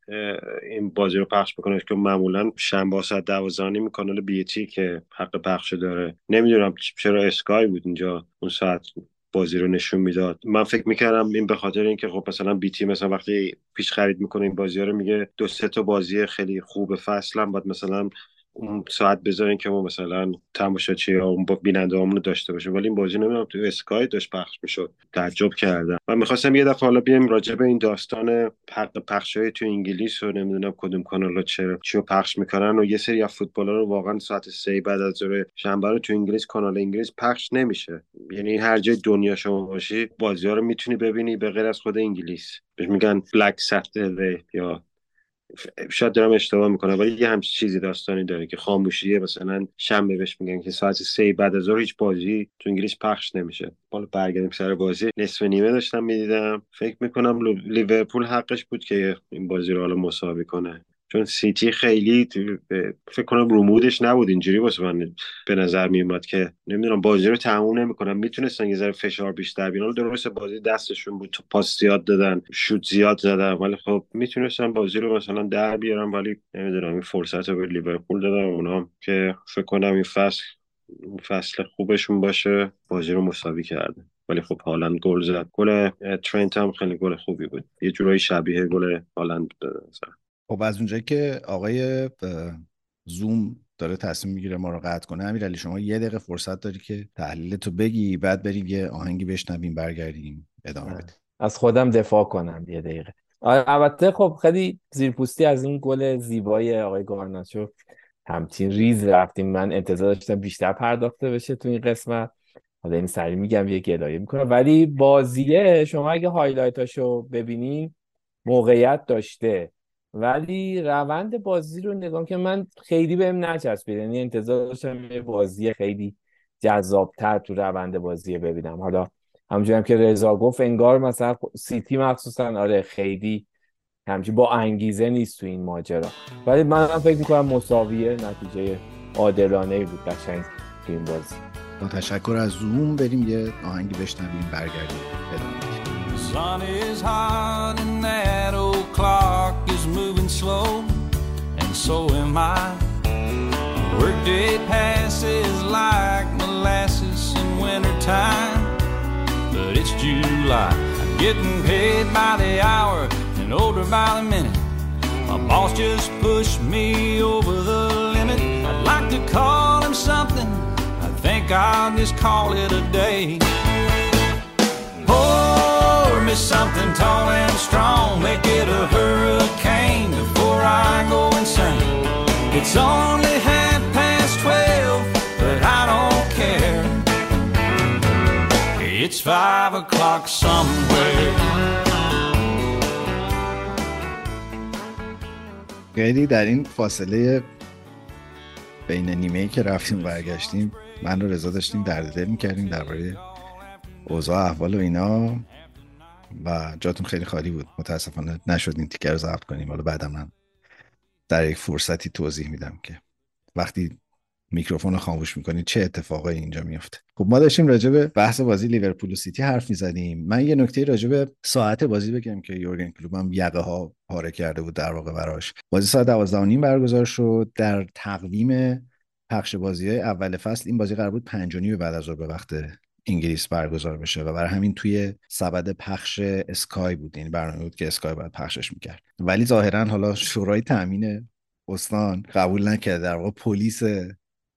این بازی رو پخش بکنه که معمولا شنبه ساعت دوازانی کانال بیتی که حق پخش داره. نمی‌دونم چرا اسکای بود اینجا اون ساعت بازی رو نشون می‌داد. من فکر می‌کردم این به خاطر اینکه خب مثلا بیتی مثلا وقتی پیش خرید می‌کنه این بازی ها رو میگه دو سه تا بازی خیلی خوب فصل هم باید مثلا اون ساعت بذارین که ما مثلا تماشاچی یا اون بیننده رو داشته باشیم. ولی این بازی نمی‌دونم تو اسکای داشت پخش می‌شد. تعجب کردم. و می‌خواستم یه دفعه حالا بیایم راجع به این داستان حق پخش های تو انگلیس و نمی‌دونم کدوم کانال چرا چی پخش می‌کنن و یه سری از فوتبال رو واقعا ساعت سه بعد از ظهر شنبه رو تو انگلیس کانال انگلیس پخش نمیشه. یعنی هر جای دنیا شما باشی بازی ها رو می‌تونی ببینی به غیر از خود انگلیس. بهش میگن بلک ساتردی یا شاید دارم اشتباه می‌کنم ولی یه همچین چیزی داستانی داره که خاموشیه. مثلا شنبه بهش میگن که ساعت سه بعد از هیچ بازی تو انگلیس پخش نمیشه. حالا برگردیم سر بازی. نصف نیمه داشتم می‌دیدم. فکر می‌کنم لیورپول حقش بود که این بازی رو حالا مساوی کنه. چون سیتی خیلی فکر کنم رومودش نبود اینجوری واسه من به نظر میومد که نمی‌دونم بازی رو تموم نمی‌کنم می‌تونستن یه ذره فشار بیشتر بیان درست بازی دستشون بود تو پاس زیاد دادن شوت زیاد زدن ولی خب می‌تونستن بازی رو مثلا در بیارن ولی نمی‌دونم این فرصت رو به لیورپول دادن. اونا که فکر کنم این فصل فصل خوبشون باشه بازی رو مساوی کرده ولی خب هالند گل زد. گل ترنت هم خیلی گل خوبی بود. یه جورایی شبیه گل هالند زد
خب از اونجایی که آقای زوم داره تصمیم می‌گیره ما رو قطع کنه امیرعلی شما یه دقیقه فرصت داری که تحلیل تو بگی بعد بریم یه آهنگی بشنویم برگردیم ادامه بدیم.
از خودم دفاع کنم یه دقیقه. البته خب خیلی زیرپوستی از این گل زیبای آقای گارناچو همچین ریز رفتیم. من انتظار داشتم بیشتر پرداخته بشه تو این قسمت. حالا این سری میگم یه گدایی می‌کنم. ولی بازیه شما اگه highlight اشو ببینین موقعیت داشته. ولی روند بازی رو نگاه که من خیلی بهم نچسبید. یعنی انتظار داشتم یه بازی خیلی جذابتر تو روند بازی ببینم. حالا همونجوری هم که رضا گفت انگار مثلا سیتی مخصوصا آره خیلی همچین با انگیزه نیست تو این ماجرا. ولی من هم فکر می‌کنم مساویه نتیجه عادلانه بود قشنگ تو این بازی.
با تشکر از زوم بریم یه آهنگی بشنویم برگردیم. sun slow, and so am I.
Workday passes like molasses in wintertime, but it's July. I'm getting paid by the hour and older by the minute. My boss just pushed me over the limit. I'd like to call him something. I think I'll just call it a day. Pour me something tall and strong. Make it a hurricane before I go insane. It's only half past twelve, but I don't care. It's five o'clock somewhere.
خیلی در این فاصله بین نیمه که رفتیم برگشتیم من رو رضا داشتیم درد دل می‌کردیم درباره اوضاع احوال و اینا و جاتون خیلی خالی بود متاسفانه نشد این تیکر رو ضبط کنیم حالا بعدا من در یک فرصتی توضیح میدم که وقتی میکروفون رو خاموش می‌کنید چه اتفاقایی اینجا میفته خب ما داشتیم راجع به بحث بازی لیورپول و سیتی حرف می‌زدیم. من یه نکته راجع به ساعت بازی بگم که یورگن کلوب هم یقه ها پاره کرده بود در واقع براش. بازی ساعت 12 نیم برگزار شد. در تقویم پخش بازی های اول فصل این بازی قرار بود 5 نیم بعد از ظهر به وقت انگلیس برگزار بشه و برای همین توی سبد پخش اسکای بود. یعنی برنامه بود که اسکای باید پخشش می‌کرد. ولی ظاهرا حالا شورای تامین استان قبول نکرده. در واقع پلیس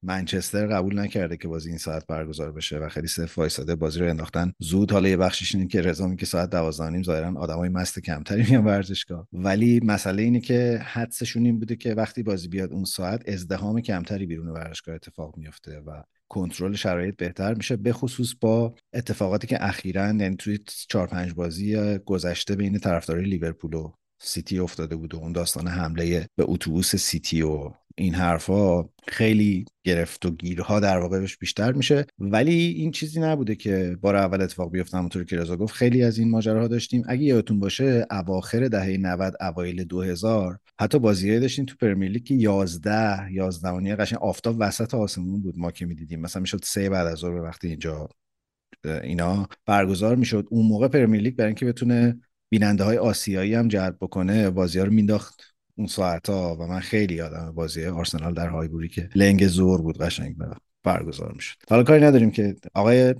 منچستر قبول نکرده که بازی این ساعت برگزار بشه و خیلی صف وایساده بازی رو انداختن. زود حالا یه بخشش اینه که رضا که ساعت 12 نیم. ظاهرا آدمای مست کمتری میان ورزشگاه. ولی مسئله اینه که حدسشون این بوده که وقتی بازی بیاد اون ساعت ازدحام کمتری بیرون ورزشگاه اتفاق میفته و کنترل شرایط بهتر میشه به خصوص با اتفاقاتی که اخیرا یعنی توی 4 5 بازی گذشته بین طرفدارای لیورپول و سیتی افتاده بود و اون داستان حمله به اتوبوس سیتی و این حرفا خیلی گرفت و گیرها در واقعش بیشتر میشه. ولی این چیزی نبوده که بار اول اتفاق بیفته همونطور که رضا گفت. خیلی از این ماجراها داشتیم. اگه یادتون باشه اواخر دهه 90 اوایل 2000 حتی بازیایی داشتیم تو پرمیر لیگ که 11 11 و قشنگ آفتاب وسط آسمون بود ما که می‌دیدیم. مثلا می‌شد سه بعد از ظهر وقتی اینجا اینا برگزار می‌شد. اون موقع پرمیر لیگ برای اینکه بتونه بیننده های آسیایی هم جلب بکنه بازی ها رو مینداخت اون ساعت ها و من خیلی یادم بازی آرسنال در هایبوری که لنگ ظهر بود قشنگ برگزار می‌شد. حالا کاری نداریم که آقای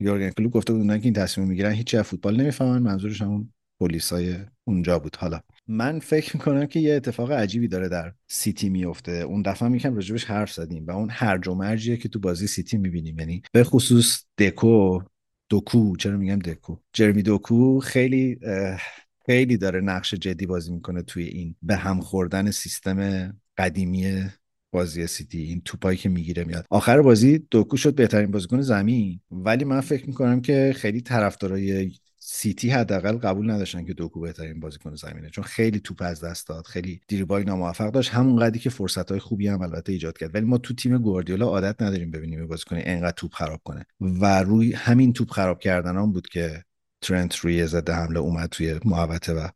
یورگن کلوپ گفته بودن که این تصمیم می‌گیرن هیچی از فوتبال نمی‌فهمن منظورش همون پلیسای اونجا بود. حالا من فکر می‌کنم که یه اتفاق عجیبی داره در سیتی میفته اون دفعه میکم راجبش حرف زدیم و اون هرج و مرجیه که تو بازی سیتی می‌بینیم. یعنی به خصوص دکو دوکو چرا میگم دکو؟ جرمی دوکو خیلی خیلی داره نقش جدی بازی می‌کنه توی این به هم خوردن سیستم قدیمی بازی سیتی این توپایی که می‌گیره میاد. آخر بازی دوکو شد بهترین بازیکن زمین. ولی من فکر می‌کنم که خیلی طرفدارای سیتی حداقل قبول نداشتن که دوکو بهترین بازیکن زمینه. چون خیلی توپ از دست داد خیلی دیربای ناموفق داشت. همون قدری که فرصت های خوبی هم البته ایجاد کرد. ولی ما تو تیم گواردیولا عادت نداریم ببینیم بازیکن انقدر توپ خراب کنه. و روی همین توپ خراب کردن هم بود که ترنت روی ضد حمله اومد توی محوطه و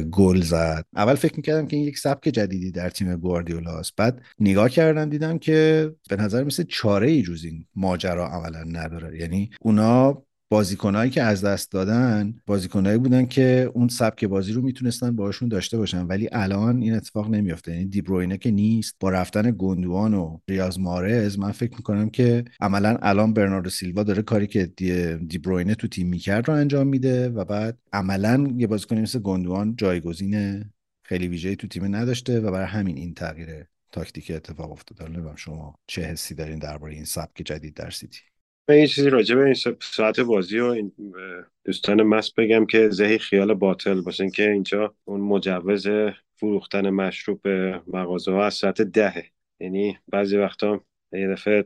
گل زد. اول فکر می‌کردم که این یک سبک جدیدی در تیم گواردیولا است. بعد نگاه کردم دیدم که به نظر مثل چاره ای جز این ماجرا عملا نداره. یعنی اونا بازیکنهایی که از دست دادن بازیکنهایی بودن که اون سبک بازی رو می‌تونستن باشون داشته باشن. ولی الان این اتفاق نمیافته. یعنی دیبروینه که نیست با رفتن گندوان و ریاض مارز من فکر می‌کنم که عملا الان برناردو سیلوا داره کاری که دی دیبروینه تو تیم می‌کرد رو انجام میده و بعد عملا یه بازیکن مثل گندوان جایگزین خیلی ویژه‌ای تو تیم نداشته و برای همین این تغییر تاکتیک اتفاق افتاده. نمی‌دونم شما چه حسی دارین درباره این سبک جدید در سیتی؟
من یه چیزی راجع به این ساعت بازی و این دوستان مست بگم که زهی خیال باطل واسه اینکه اینجا اون مجوز فروختن مشروب مغازه ها از ساعت دهه. یعنی بعضی وقتا یه دفعه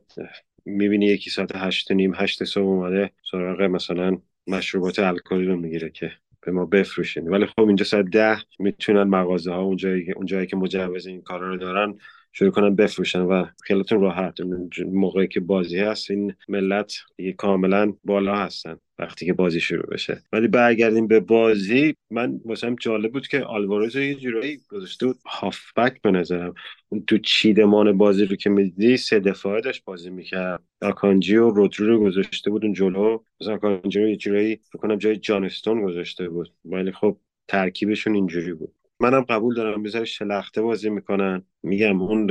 می‌بینی یکی ساعت هشت نیم هشت صبح اومده سراغ مثلا مشروبات الکلی رو می‌گیره که به ما بفروشین. ولی خب اینجا ساعت ده می‌تونن مغازه ها اونجایی, اونجایی که مجوز این کارا رو دارن شروع کنن بفروشن و خیلیتون راحت موقعی که بازی هست این ملت دیگه کاملا بالا هستن وقتی که بازی شروع بشه. ولی برگردیم به بازی. من واسم جالب بود که آلوارز یه جورایی گذاشته بود هافبک به نظرم. اون تو چیدمان بازی رو که می‌دیدی سه دفاعه داشت بازی می‌کرد. آکانجی و رودرو رو گذاشته بود اون جلو. مثلا آکانجی رو یه جورایی فکر کنم جای جانستون گذاشته بود. ولی خب ترکیبشون اینجوری بود. منم قبول دارم بذار شلخته بازی می‌کنن. میگم اون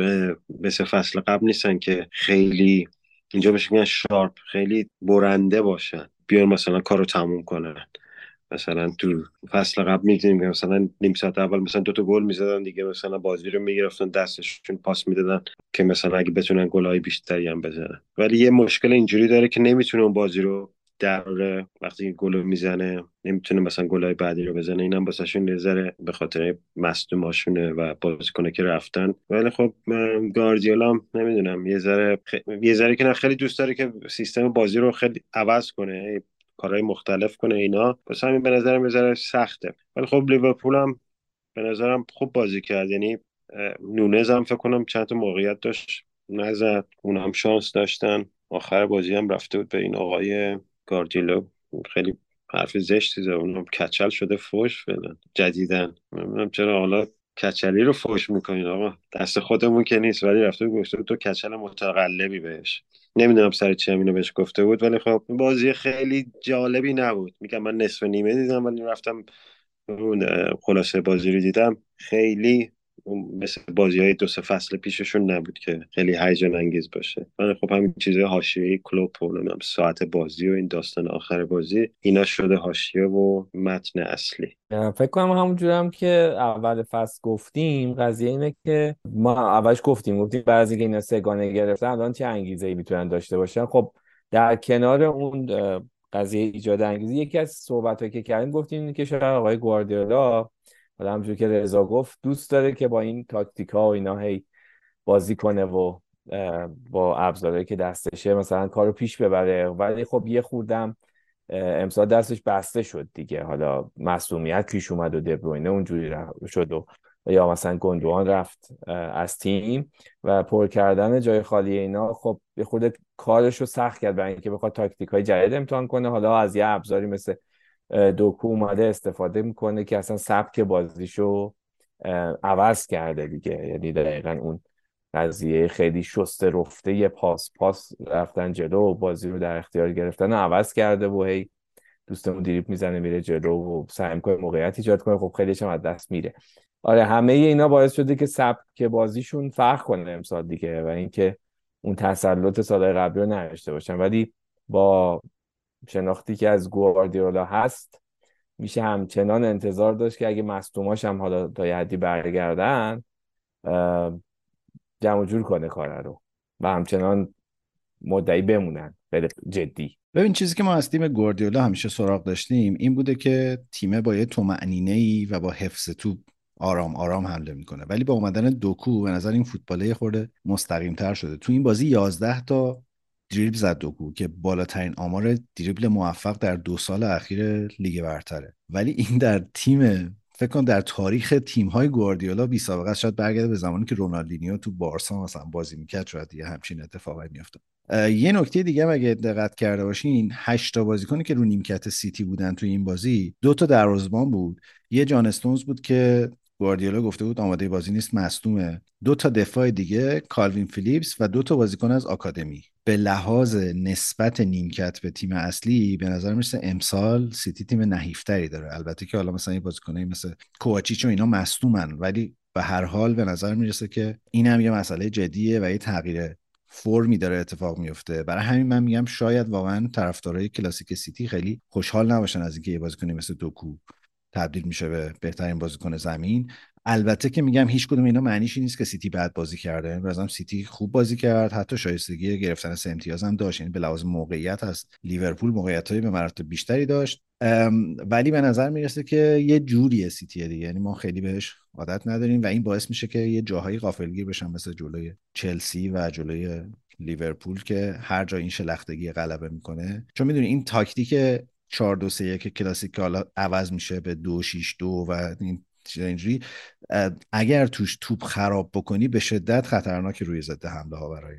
مثل فصل قبل نیستن که خیلی اینجا بهش میگن شارپ خیلی برنده باشن. بیان مثلا کارو تموم کنن. مثلا تو فصل قبل می‌دونیم که مثلا نیم ساعت اول مثلا دو تا گل می‌زدن دیگه مثلا بازی رو می‌گرفتن دستشون پاس می‌دادن که مثلا اگه بتونن گلای بیشتری هم بزنن. ولی یه مشکل اینجوری داره که نمی‌تونه اون بازی رو در وقتی گل می‌زنه نمی‌تونه مثلا گلای بعدی رو بزنه. اینم واسهشون نظره به خاطر مصدوماشونه و بازیکنه که رفتن. ولی خب گاردیولا هم نمی‌دونم یه ذره خ... یه ذره که نه خیلی دوست داره که سیستم بازی رو خیلی عوض کنه کارهای مختلف کنه اینا. پس همین به نظرم یه سخته. ولی خب لیورپول هم به نظرم خوب بازی کرد. یعنی نونز هم فکر کنم چند تا موقعیت داشت نزد. اونم شانس داشتن. آخر بازی هم رفته بود به این آقای گاردیلو خیلی حرف زشتی زد. اونم کچل شده فوش فعلا. جدیدن. نمی‌دونم چرا حالا کچلی رو فوش می‌کنین آقا. دست خودمون که نیست ولی رفته گفته تو کچل متقلبی بهش. نمی‌دونم سر چی اینو بهش گفته بود ولی خب بازی خیلی جالبی نبود. میگم من نصف نیمه دیدم ولی رفتم اون خلاصه بازی رو دیدم. خیلی مثل بازی های دو سه فصل پیششون نبود که خیلی هیجان انگیز باشه. من خب همین چیزهای حاشیه‌ای کلوپ و ساعت بازی و این داستان آخر بازی اینا شده حاشیه و متن اصلی.
فکر کنم همونجور هم که اول فصل گفتیم قضیه اینه که ما اولش گفتیم گفتیم بعضی که اینا سگانه گرفتن الان چه انگیزه ای می‌تونن داشته باشن؟ خب در کنار اون قضیه ایجاد انگیزه یکی از صحبت که کردیم گفتیم که شاید آقای گواردیولا حالا همجور که رضا گفت دوست داره که با این تاکتیک ها و اینا هی بازی کنه و با ابزارهایی که دستشه مثلا کارو پیش ببره. ولی خب یه خوردم امسال دستش بسته شد دیگه. حالا مسئولیت پیش اومد و دبروینه اونجوری شد و یا مثلا گندوان رفت از تیم و پر کردن جای خالی اینا. خب یه خورده کارش رو سخت کرد برای اینکه بخواد تاکتیک های جدید امتحان کنه. حالا از یه ابزاری مثل دوکو اومده استفاده می‌کنه که اصلا سبک بازیشو عوض کرده دیگه. یعنی دقیقا اون قضیه خیلی شسته رفته یه پاس پاس رفتن جلو و بازی رو در اختیار گرفتن و عوض کرده و هی دوستمون دیریب می‌زنه میره جلو و سعی می‌کنه موقعیت ایجاد کنه. خب خیلیش هم از دست میره. آره همه اینا باعث شده که سبک بازیشون فرق کنه امسال دیگه و اینکه اون تسلط سال قبلی رو نداشته باشن. ولی با شناختی که از گواردیولا هست میشه همچنان انتظار داشت که اگه مصدوماش هم حالا تا یه حدی برگردن جمع جور کنه کاره رو و همچنان مدعی بمونن خیلی جدی.
ببین چیزی که ما از تیم گواردیولا همیشه سراغ داشتیم این بوده که تیمه با یه تومعنینه ای و با حفظ تو آرام آرام حمله می‌کنه. ولی با اومدن دوکو به نظر این فوتباله خورده مستقیم تر شده. تو این بازی 11 تا دریبل زد دوکو که بالاترین آمار دریبل موفق در دو سال اخیر لیگ برتره. ولی این در تیم فکر کنم در تاریخ تیم های گواردیولا بی سابقه شاید برگرده به زمانی که رونالدینیو تو بارسا مثلا بازی می‌کرد شاید یه همچین اتفاقی میافتاد. یه نکته دیگه هم اگه دقت کرده باشین هشت تا بازیکنی که رو نیمکت سیتی بودن تو این بازی دو تا دروازه‌بان بود. یه جان استونز بود که گواردیولا گفته بود آماده بازی نیست مصدومه. دو تا دفاع دیگه کالوین فیلیپس و دو تا بازیکن از آکادمی. به لحاظ نسبت نیمکت به تیم اصلی به نظر می‌رسه امسال سیتی تیم نحیفتری داره. البته که حالا مثلا یه بازیکنایی مثل کوواچیچ و اینا مصدومن ولی به هر حال به نظر می‌رسه که این هم یه مسئله جدیه و یه تغییر فرمی داره اتفاق میفته برای همین من میگم شاید واقعا طرفدارای کلاسیک سیتی خیلی خوشحال نباشن از اینکه یه بازیکنی مثل دوکو تبدیل میشه به بهترین بازیکن زمین. البته که میگم هیچ کدوم اینا معنیش نیست که سیتی بد بازی کرده. مثلا سیتی خوب بازی کرد. حتی شایستگی گرفتن سه امتیاز هم داشت. یعنی به لحاظ موقعیت هست لیورپول موقعیت به مراتب بیشتری داشت. ولی به نظر می‌رسه که یه جوری سیتی دیگه. یعنی ما خیلی بهش عادت نداریم و این باعث میشه که یه جاهایی غافلگیر بشن مثل جلوی چلسی و جلوی لیورپول که هر جا این شلختگی غلبه می‌کنه. چون می‌دونی این تاکتیک 4 2 3 1 کلاسیک حالا عوض میشه به 2 6 2 و این اینجوری اگر توش توپ خراب بکنی به شدت خطرناک روی ضد حمله ها برای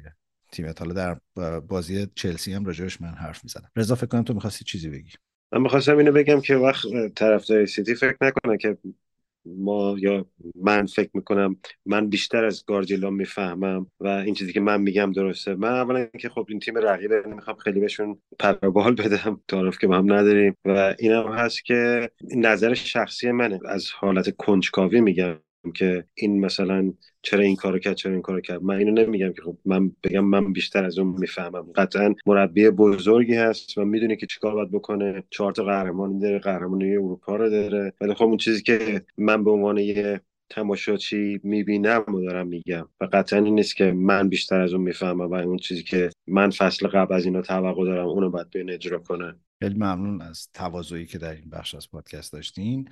تیمت. حالا در بازی چلسی هم راجعش من حرف می‌زنم. رضا فکر کنم تو می‌خواستی چیزی بگی؟
من می‌خواستم اینو بگم که وقت طرفدار سیتی فکر نکنه که ما یا من فکر می‌کنم من بیشتر از گاردیولا می‌فهمم و این چیزی که من میگم درسته. من اولا که خب این تیم رقیب می‌خوام خیلی بهشون پربال بدم تعارف که ما هم نداریم. و اینم هست که نظر شخصی منه. از حالت کنجکاوی میگم. که این مثلا چرا این کارو کرد چرا این کارو کرد. من اینو نمیگم که خب من بگم من بیشتر از اون می‌فهمم. قطعا مربی بزرگی هست و می‌دونه که چیکار باید بکنه. چهار تا قهرمانی داره قهرمانی اروپا رو داره. ولی خب اون چیزی که من به عنوان یه تماشاچی می‌بینم و دارم میگم. و قطعا این نیست که من بیشتر از اون می‌فهمم و اون چیزی که من فصل قبل از اینا توقع دارم اونو باید بین اجرا کنه.
خیلی ممنون از تواضعی که در این بخش از پادکست داشتین.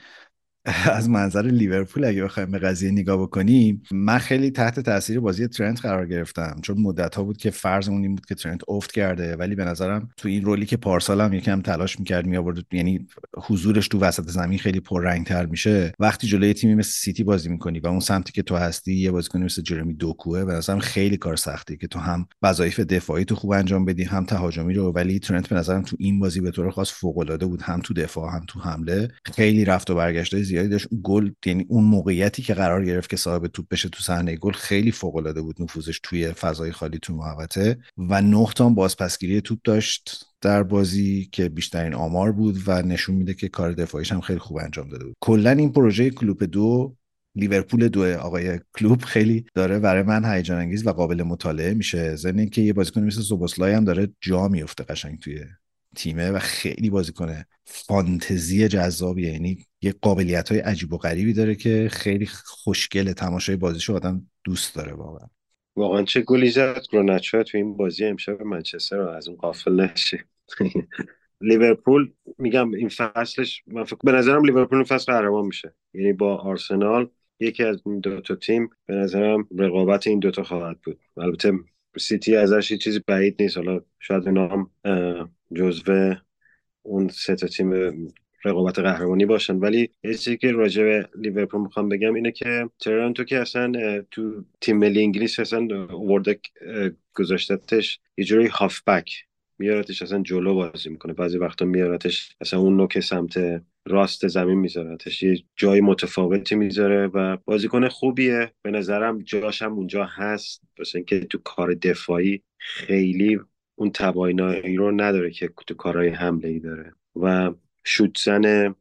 از منظر لیورپول اگه بخوایم به قضیه نگاه بکنیم من خیلی تحت تاثیر بازی ترنت قرار گرفتم. چون مدت ها بود که فرضمون این بود که ترنت افت کرده ولی به نظرم تو این رولی که پارسال هم یکم تلاش می‌کرد می آورد یعنی حضورش تو وسط زمین خیلی پررنگ تر میشه. وقتی جلوی تیمی مثل سیتی بازی می‌کنی و اون سمتی که تو هستی یه بازیکن مثل جرمی دوکوه به نظرم خیلی کار سختی که تو هم وظایف دفاعی تو خوب انجام بدی هم تهاجمی رو. ولی ترنت به نظرم تو این بازی به طور خاص فوق العاده بود هم تو دفاع هم تو حمله. خیلی رفت و برگشت. زیادی داشت. گل یعنی اون موقعیتی که قرار گرفت که صاحب توپ بشه تو صحنه گل خیلی فوق العاده بود نفوذش توی فضای خالی تو محوطه. و تا بازپسگیری توپ داشت در بازی که بیشترین آمار بود و نشون میده که کار دفاعیش هم خیلی خوب انجام داده بود. کلا این پروژه کلوپ دو لیورپول دو آقای کلوب خیلی داره برای من هیجان انگیز و قابل مطالعه میشه. ضمن اینکه یه بازیکن مثل زوبوسلای هم داره جا میفته قشنگ توی تیمه و خیلی بازیکن فانتزی جذابیه. یعنی یه قابلیت های عجیب و غریبی داره که خیلی خوشگل تماشای بازیشو آدم دوست داره واقعا.
واقعا چه گلی زد گروناچو تو این بازی امشب منچستر از اون قافل نشه. لیورپول میگم این فصلش من فکر به نظرم لیورپول فصل قهرمان میشه. یعنی با آرسنال یکی از این دو تا تیم به نظرم رقابت این دوتا خواهد بود. البته سیتی ازش چیزی بعید نیست. حالا شاید اونا هم جزو اون سه تا تیم رقابت قهرمانی باشن. ولی یه چیزی که راجع به لیورپول می‌خوام بگم اینه که ترانتو که اصلا تو تیم ملی انگلیس اصلا ورده گذاشتتش یه جوری هافبک. میارتش اصلا جلو بازی می‌کنه. بعضی وقتا میارتش اصلا اون نوک سمت راست زمین میذارتش. یه جای متفاوتی می‌ذاره و بازیکن خوبیه. به نظرم جاش هم اونجا هست. بس اینکه تو کار دفاعی خیلی اون توانایی رو نداره که تو کارهای حمله ای داره. و شوت زن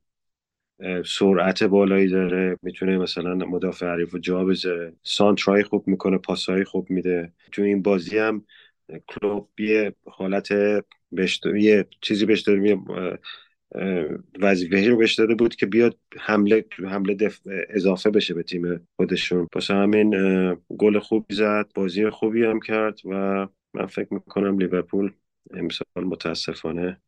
سرعت بالایی داره. می‌تونه مثلا مدافع حریف رو جا بذاره. سانترای خوب می‌کنه پاسهای خوب میده. تو این بازی هم کلوب یه حالت یه چیزی بهش داره وظیفه رو بهش داده بود که بیاد حمله حمله دف... اضافه بشه به تیم خودشون. پس همین گل خوبی زد بازی خوبی هم کرد و من فکر می‌کنم لیورپول امسال متاسفانه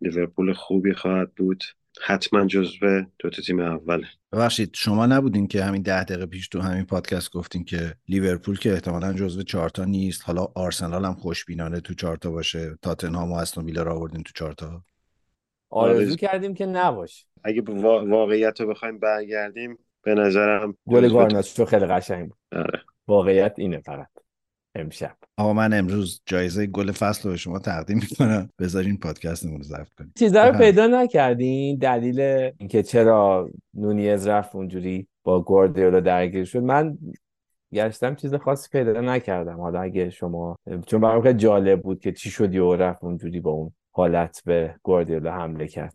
لیورپول خوبی خواهد بود. حتما جزو دو تیم اول.
ببخشید شما نبودین که همین ده دقیقه پیش تو همین پادکست گفتین که لیورپول که احتمالا جزو چهارتا نیست. حالا آرسنال هم خوشبینانه تو چهارتا باشه. تاتنهام و استون ویلا رو آوردین تو چهارتا
آرزو کردیم که نباشه.
اگه واقعیت رو بخوایم برگردیم به نظرم
گل گارناچو خیلی قشنگ بود.
آره.
واقعیت اینه فقط. امشب.
آقا من امروز جایزه گل فصل رو به شما تقدیم می‌کنم. بذارین پادکستمون رو ضبط کنیم.
چیزا رو پیدا نکردین؟ دلیل اینکه چرا نونیز رفت اونجوری با گواردیولا درگیر شد؟ من گشتم چیز خاصی پیدا نکردم. حالا اگه شما چون برام خیلی جالب بود که چی شد و رفت اونجوری با اون حالت به گواردیولا حمله کرد.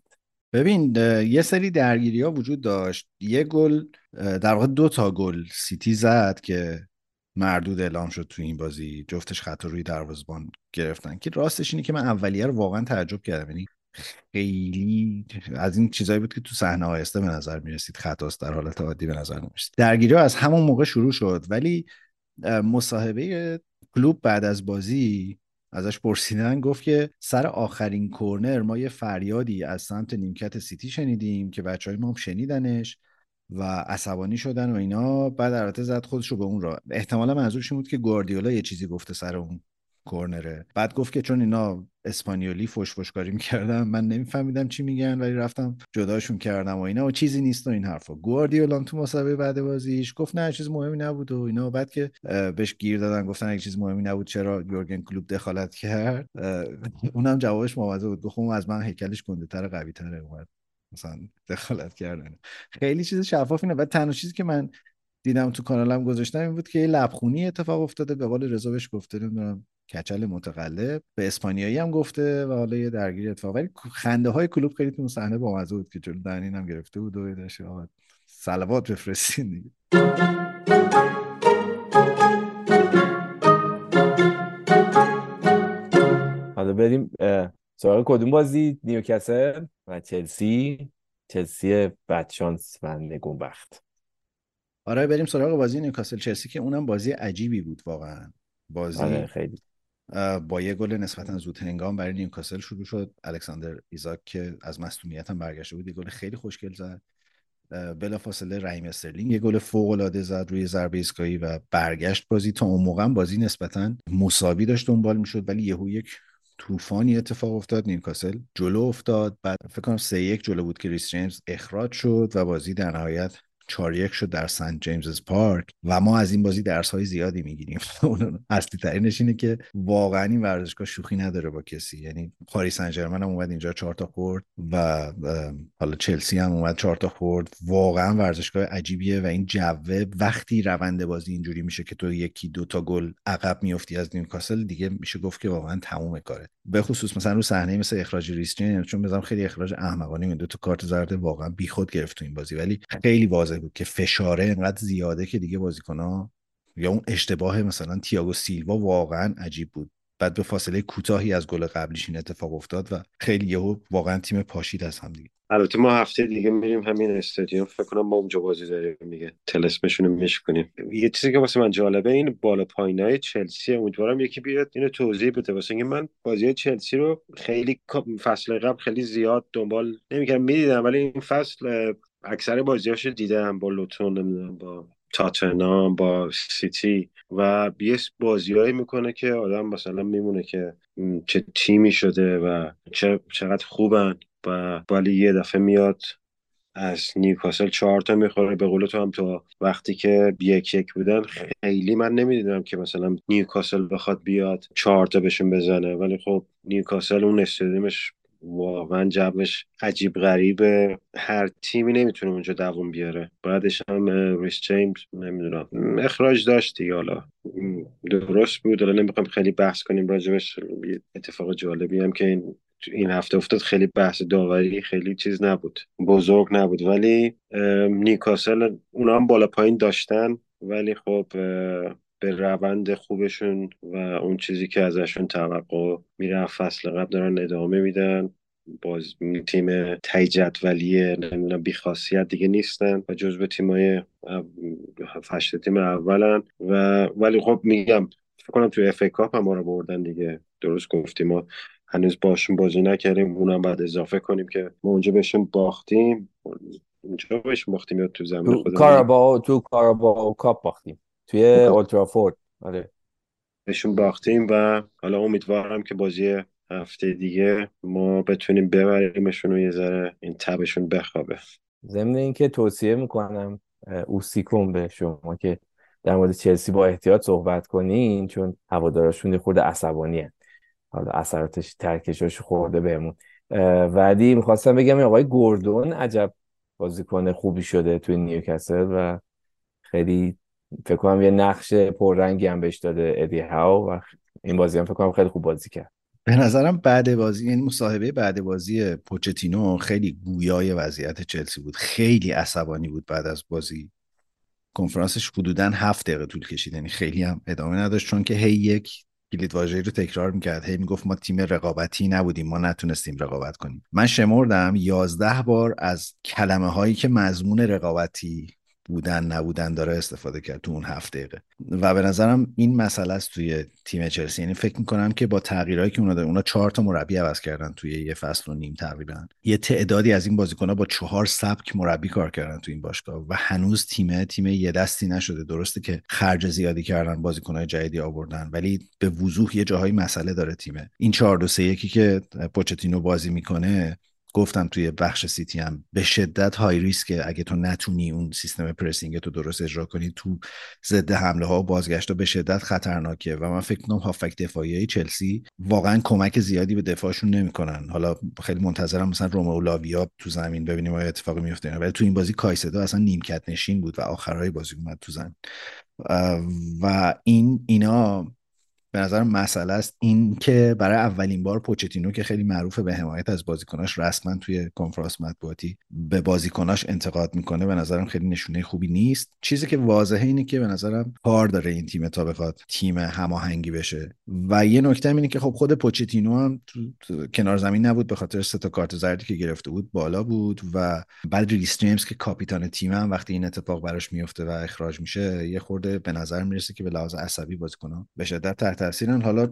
ببین یه سری درگیری ها وجود داشت. یه گل در واقع دو تا گل سیتی زد که مردود اعلام شد تو این بازی. جفتش خط روی دروازبان گرفتن. که راستش اینه که من اولیه رو واقعا تعجب کردم. یعنی خیلی از این چیزایی بود که تو صحنه آهسته به نظر می‌رسید. خطاست در حالت عادی به نظر نمی‌رسید درگیری از همون موقع شروع شد. ولی مصاحبه کلوب بعد از بازی ازش پرسیدن گفت که سر آخرین کورنر ما یه فریادی از سمت نیمکت سیتی شنیدیم که بچه های ما هم شنیدنش. و عصبانی شدن و اینا بعد البته زد خودش رو به اون را. احتمالا منظورش این بود که گواردیولا یه چیزی گفته سر اون کورنره. بعد گفت که چون اینا اسپانیولی فوش فوشکاری می‌کردن من نمیفهمیدم چی میگن ولی رفتم جداشون کردم و اینا و چیزی نیست و این حرفا. گواردیولا تو مسابقه بعد بازیش گفت نه چیز مهمی نبود و اینا. بعد که بهش گیر دادن گفتن اگه چیز مهمی نبود چرا یورگن کلوب دخالت کرد؟ اونم جوابش مواضع بود. گفت از من هیکلش گنده تر قوی تره اومد. مثلا دخالت کردن. خیلی چیز شفاف اینه. و تنها چیزی که من دیدم تو کانالم گذاشتم این بود که یه لبخونی اتفاق افتاده. به قول رضا بهش گفته نمی‌دونم کچل متقلب. به اسپانیایی هم گفته و حالا یه درگیری اتفاق. ولی خنده های کلوب خیلی تو صحنه با بود که جلو دنین هم گرفته بود و داشت صلوات بفرستین دیگه.
حالا بریم سراغ کدوم بازی؟ نیوکاسل و چلسی. چلسی بدشانس و نگونبخت.
آره بریم سراغ بازی نیوکاسل. چلسی که اونم بازی عجیبی بود واقعا. بازی
آره خیلی.
با یه گل نسبتا زود هنگام برای نیوکاسل شروع شد. الکساندر ایزاک که از مصدومیت هم برگشته بود یه گل خیلی خوشگل زد. بلافاصله رحیم استرلینگ یه گل فوق العاده زد روی ضربه ایستگاهی و برگشت بازی. تا اون موقع بازی نسبتا مساوی داشت دنبال می‌شد ولی یهو یک طوفانی اتفاق افتاد نیوکاسل جلو افتاد. بعد فکر کنم سه یک جلو بود که ریس جیمز اخراج شد و بازی در نهایت 4 یک شد در سنت جیمز پارک و ما از این بازی درس های زیادی می‌گیریم. اصلی ترینش اینه که واقعا این ورزشگاه شوخی نداره با کسی. یعنی پاریس سن ژرمن هم اومد اینجا چهار تا خورد و حالا چلسی هم اومد چهار تا خورد. واقعا ورزشگاه عجیبیه و این جوه وقتی روند بازی اینجوری میشه که تو یکی دو تا گل عقب میافتی از نیوکاسل دیگه میشه گفت که واقعا تموم کاره. به خصوص مثلا رو صحنه مثل اخراج ریس چون به نظرم خیلی اخراج احمقانه این دو تا کارت زرد واقعا بیخود گرفت تو این بازی. ولی خیلی واضح بود که فشاره انقدر زیاده که دیگه بازیکن‌ها یا اون اشتباه مثلا تییاگو سیلوا واقعا عجیب بود. بعد به فاصله کوتاهی از گل قبلیش این اتفاق افتاد و خیلی یهو واقعا تیم پاشید از هم دیگه.
البته ما هفته دیگه میریم همین استادیوم. فکر کنم ما اونجا بازی داریم میگه تلسمشون رو میشکنیم یه چیزی که واسه من جالبه این بالا پایینای چلسی امیدوارم یکی بیاد اینو توضیح بده. واسه اینکه من بازی چلسی رو خیلی فصل قبل خیلی زیاد دنبال نمی‌کردم. می‌دیدم ولی این فصل اکثر بازیاشو دیدم با لوتون نمی‌دونم با تاتنام با سیتی و یه بازیهایی می‌کنه که آدم مثلا میمونه که چه تیمی شده و چه چقدر خوبن و ولی یه دفعه میاد از نیوکاسل چهار تا می‌خوره. به قول تو هم تا وقتی که یک یک بودن خیلی من نمی‌دیدم که مثلا نیوکاسل بخواد بیاد چهار تا بهشون بزنه. ولی خب نیوکاسل اون استادیومش واقعا جوش عجیب غریبه. هر تیمی نمی‌تونه اونجا دووم بیاره. بعدش هم ریس جیمز نمی‌دونم اخراج داشتی حالا درست بود. حالا نمی‌خوام خیلی بحث کنیم راجبش. اتفاق جالبی هم که این این هفته افتاد. خیلی بحث داوری خیلی چیز نبود. بزرگ نبود. ولی نیکاسل اونا هم بالا پایین داشتن. ولی خب به روند خوبشون و اون چیزی که ازشون توقع میره فصل قبل دارن ادامه میدن. باز تیم تای جدولی نمی‌دونم بیخاصیت دیگه نیستن و جزو تیمای فشت تیم اولن. و ولی خب میگم فکر کنم توی اف کاپ هم ما رو بردن دیگه. درست گفتیم ما. هنوز باشون بازی نکردیم. اونم بعد اضافه کنیم که ما اونجا بهشون باختیم. اونجا بهشون باختیم یا تو زمین
خودمون؟ کاراباو تو کاراباو کاپ باختیم. توی اولترافورد آره.
بهشون باختیم و حالا امیدوارم که بازی هفته دیگه ما بتونیم ببریمشون و یه ذره این تبشون بخوابه.
ضمن اینکه توصیه می‌کنم اوسیکون به شما که در مورد چلسی با احتیاط صحبت کنین چون هوادارشون خورده عصبانی حالا اثراتش ترکشاش خورده بهمون. ولی می‌خواستم بگم آقای گوردون عجب بازیکن خوبی شده توی نیوکاسل و خیلی فکر کنم یه نقش پررنگی هم بهش داده ادی هاو و این بازی هم فکر کنم خیلی خوب بازی کرد.
به نظرم بعد بازی یعنی مصاحبه بعد بازی پوچتینو خیلی گویای وضعیت چلسی بود. خیلی عصبانی بود بعد از بازی. کنفرانسش حدودا هفت دقیقه طول کشید یعنی خیلی هم ادامه نداشت چون که هی یک کلید واژه‌ای رو تکرار می‌کرد. هی می‌گفت ما تیم رقابتی نبودیم ما نتونستیم رقابت کنیم. من شمردم یازده بار از کلمه هایی که مضمون رقابتی بودن نبودن داره استفاده کرد تو اون هفت دقیقه. و به نظرم این مسئله است توی تیم چلسی. یعنی فکر می‌کنم که با تغییرهایی که اونا دارن اونا چهار تا مربی عوض کردن توی یه فصل و نیم تقریبا. یه تعدادی از این بازیکن‌ها با چهار سبک مربی کار کردن تو این باشگاه و هنوز تیم تیم یه دستی نشده. درسته که خرج زیادی کردن بازیکن‌های جدیدی آوردن ولی به وضوح یه جاهایی مسئله داره تیمه این 4 2 3 1 که پوچتینو بازی می‌کنه گفتم توی بخش سیتی هم به شدت های ریسکه اگه تو نتونی اون سیستم پرسینگ تو درست اجرا کنی تو ضد حمله ها و بازگشت به شدت خطرناکه. و من فکر کنم هافک دفاعی چلسی واقعا کمک زیادی به دفاعشون نمی‌کنن. حالا خیلی منتظرم مثلا رومئو لاویا تو زمین ببینیم آیا اتفاقی میفته ولی تو این بازی کایسدو اصلا نیمکت نشین بود و آخرهای بازی اومد تو زمین. و این اینا به نظر مسئله است. این که برای اولین بار پوچتینو که خیلی معروفه به حمایت از بازیکناش رسما توی کنفرانس مطبوعاتی به بازیکناش انتقاد می‌کنه به نظرم خیلی نشونه خوبی نیست. چیزی که واضحه اینه که به نظرم کار داره این تیم تا بخواد تیم هماهنگی بشه. و یه نکته اینه که خب خود پوچتینو هم تو, کنار زمین نبود به خاطر سه تا کارت زردی که گرفته بود بالا بود و بعد ریس جیمز که کاپیتان تیم هم وقتی این اتفاق براش میفته و اخراج میشه یه خورده به نظر می‌رسه که به لحاظ عصبی بازیکن‌ها به شدت تحت تاثیرن حالا